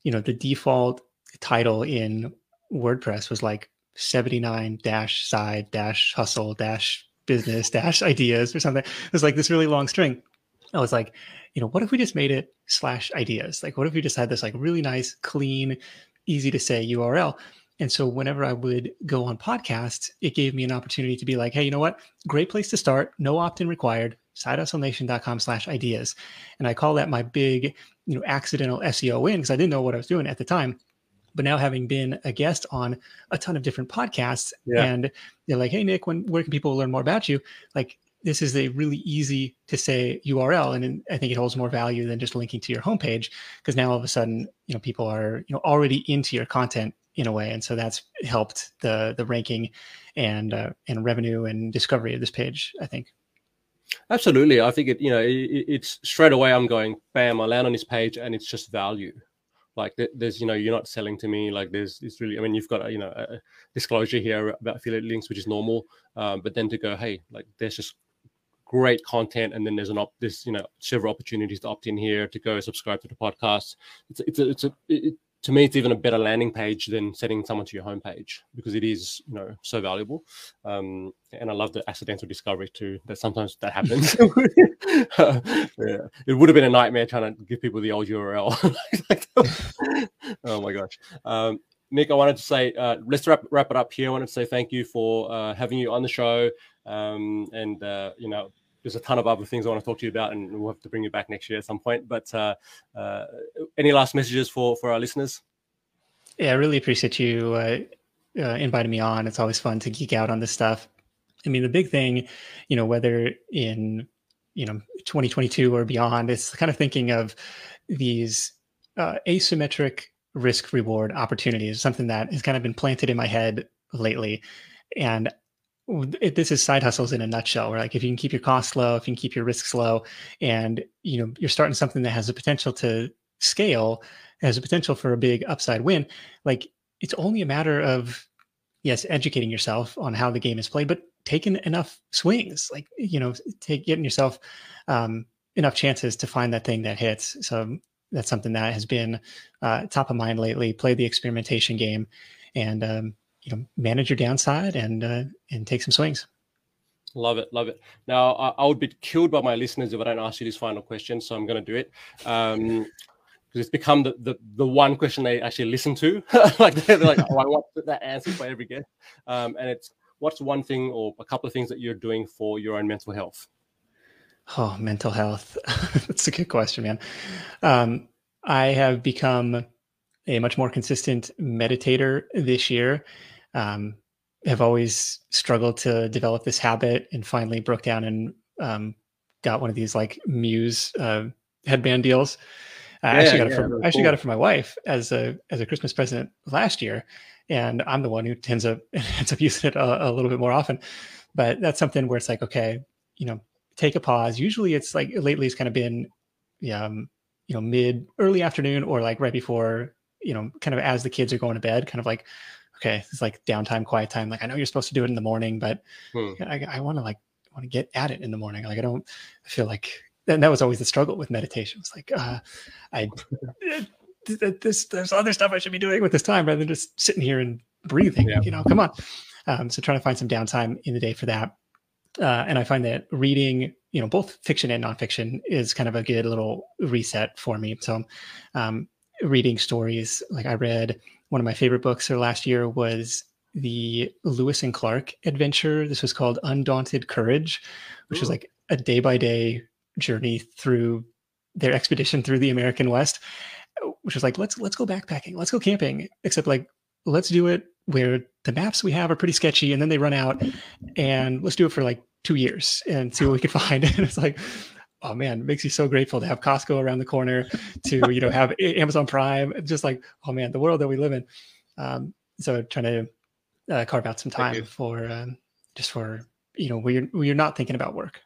you know, the default title in WordPress was like 79 dash side dash hustle dash business dash ideas or something. It was like this really long string. I was like, you know, what if we just made it slash ideas? Like, what if we just had this like really nice, clean, easy to say URL? And so whenever I would go on podcasts, it gave me an opportunity to be like, hey, you know what? Great place to start. No opt-in required. SideHustleNation.com slash ideas. And I call that my big, you know, accidental SEO win because I didn't know what I was doing at the time but now having been a guest on a ton of different podcasts yeah. and they're like hey nick when where can people learn more about you? Like this is a really easy to say url and i think it holds more value than just linking to your homepage because now all of a sudden you know people are you know already into your content in a way and so that's helped the the ranking and uh, and revenue and discovery of this page i think. Absolutely. I think it you know it, it's straight away i'm going bam i land on this page and it's just value like there's you know you're not selling to me like there's it's really i mean you've got a, you know a disclosure here about affiliate links which is normal um, but then to go hey like there's just great content and then there's an op there's you know several opportunities to opt in here to go subscribe to the podcast. It's it's a, it's a it, to me, it's even a better landing page than setting someone to your homepage because it is, you know, so valuable. Um, and I love the accidental discovery too. That sometimes that happens. uh, <laughs> <laughs> yeah. It would have been a nightmare trying to give people the old URL. <laughs> oh my gosh. Um, Nick, I wanted to say, uh, let's wrap, wrap it up here. I wanted to say thank you for uh, having you on the show. Um, and, uh, you know, there's a ton of other things I want to talk to you about, and we'll have to bring you back next year at some point. But uh, uh, any last messages for for our listeners? Yeah, I really appreciate you uh, uh, inviting me on. It's always fun to geek out on this stuff. I mean, the big thing, you know, whether in you know 2022 or beyond, it's kind of thinking of these uh, asymmetric risk reward opportunities. Something that has kind of been planted in my head lately, and it, this is side hustles in a nutshell. Where like if you can keep your costs low, if you can keep your risks low, and you know you're starting something that has the potential to scale, has a potential for a big upside win. Like it's only a matter of yes, educating yourself on how the game is played, but taking enough swings. Like you know, take getting yourself um, enough chances to find that thing that hits. So that's something that has been uh, top of mind lately. Play the experimentation game, and um, you know manage your downside and uh, and take some swings. Love it, love it. Now I, I, would be killed by my listeners if I don't ask you this final question, so I'm going to do it. Um, because it's become the, the, the one question they actually listen to. <laughs> like they're, like, oh, I want that answer for every guest. Um, and it's what's one thing or a couple of things that you're doing for your own mental health? Oh, mental health. <laughs> That's a good question, man. Um, I have become a much more consistent meditator this year um, have always struggled to develop this habit and finally broke down and um, got one of these like Muse uh, headband deals. I yeah, actually got yeah, it for, I actually cool. got it for my wife as a as a Christmas present last year, and I'm the one who tends up <laughs> ends up using it a, a little bit more often. But that's something where it's like, okay, you know, take a pause. Usually, it's like lately it's kind of been, um, you know, mid early afternoon or like right before, you know, kind of as the kids are going to bed, kind of like, okay, it's like downtime, quiet time. Like I know you're supposed to do it in the morning, but hmm. I, I want to like want to get at it in the morning. Like I don't I feel like and that was always the struggle with meditation. It's like uh, I <laughs> this there's other stuff I should be doing with this time rather than just sitting here and breathing. Yeah. You know, come on. Um, so trying to find some downtime in the day for that. Uh, and I find that reading, you know, both fiction and nonfiction is kind of a good little reset for me. So, um, reading stories, like I read one of my favorite books for last year was the Lewis and Clark adventure. This was called Undaunted Courage, which Ooh. was like a day by day journey through their expedition through the American West, which was like let's let's go backpacking, let's go camping, except like let's do it where the maps we have are pretty sketchy and then they run out and let's do it for like two years and see what we can <laughs> find. and it's like, oh man, it makes you so grateful to have Costco around the corner, to you know have Amazon Prime, just like oh man, the world that we live in. Um, so trying to uh, carve out some time for um, just for you know where you're, where you're not thinking about work.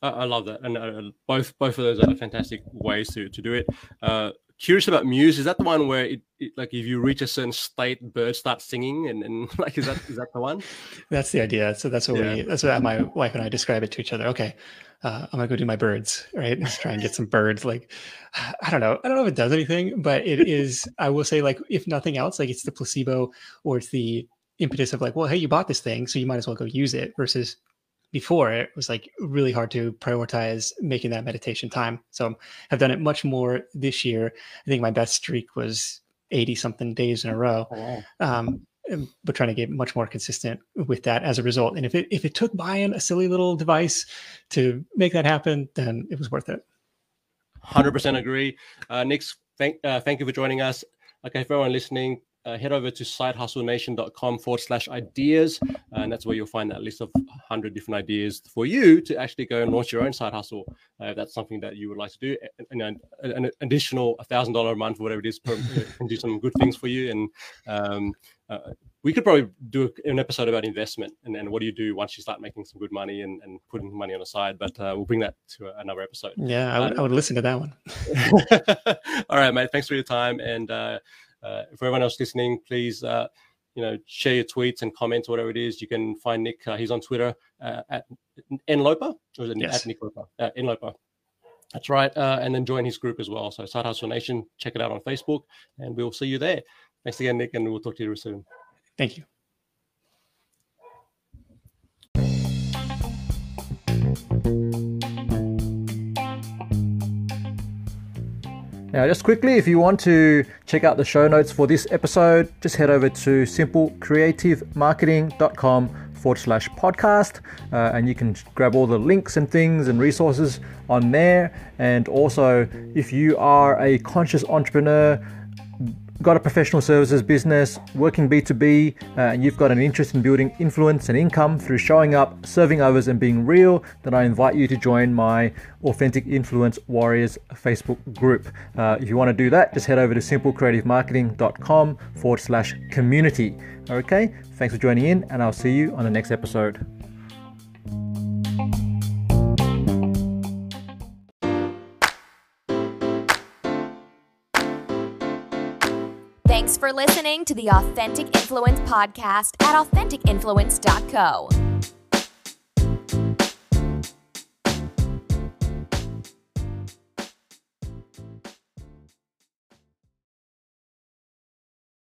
I, love that, and uh, both both of those are fantastic ways to to do it. Uh, curious about Muse. Is that the one where it, it, like if you reach a certain state, birds start singing, and, and <laughs> like is that is that the one? that's the idea. So that's what yeah. we that's what my wife and I describe it to each other. Okay, uh, I'm gonna go do my birds, right? Let's try and get some birds. Like <sighs> I don't know, I don't know if it does anything, but it <laughs> is. I will say, like if nothing else, like it's the placebo or it's the impetus of like, well, hey, you bought this thing, so you might as well go use it. Versus before it was like really hard to prioritize making that meditation time. So i've done it much more this year. I think my best streak was 80 something days in a row oh, um, but trying to get much more consistent with that as a result. And if it if it took buying a silly little device to make that happen then it was worth it. 100% agree. Uh, nick thank uh, thank you for joining us. Okay for everyone listening uh, head over to sidehustlenation.com forward slash ideas. And that's where you'll find that list of 100 different ideas for you to actually go and launch your own side hustle. Uh, if that's something that you would like to do, and, and an additional $1,000 a month, whatever it is, per, can do some good things for you. And um, uh, we could probably do an episode about investment and then what do you do once you start making some good money and, and putting money on the side. But uh, we'll bring that to another episode. Yeah, I would, I would listen to that one. <laughs> All right, mate. Thanks for your time. And uh, uh, for everyone else listening, please, uh, you know, share your tweets and comments, whatever it is. You can find Nick. Uh, he's on Twitter uh, at nloper, or is it yes. at Nick Loper? Uh, nloper. That's right. Uh, and then join his group as well. So Side Hustle Nation, check it out on Facebook, and we'll see you there. Thanks again, Nick, and we'll talk to you soon. Thank you. Now, just quickly, if you want to check out the show notes for this episode, just head over to simplecreativemarketing.com forward slash podcast, uh, and you can grab all the links and things and resources on there. And also, if you are a conscious entrepreneur, got a professional services business, working B2B, uh, and you've got an interest in building influence and income through showing up, serving others, and being real, then I invite you to join my Authentic Influence Warriors Facebook group. Uh, if you want to do that, just head over to simplecreativemarketing.com forward slash community. Okay, thanks for joining in, and I'll see you on the next episode. Thanks for listening to the Authentic Influence podcast at AuthenticInfluence.co.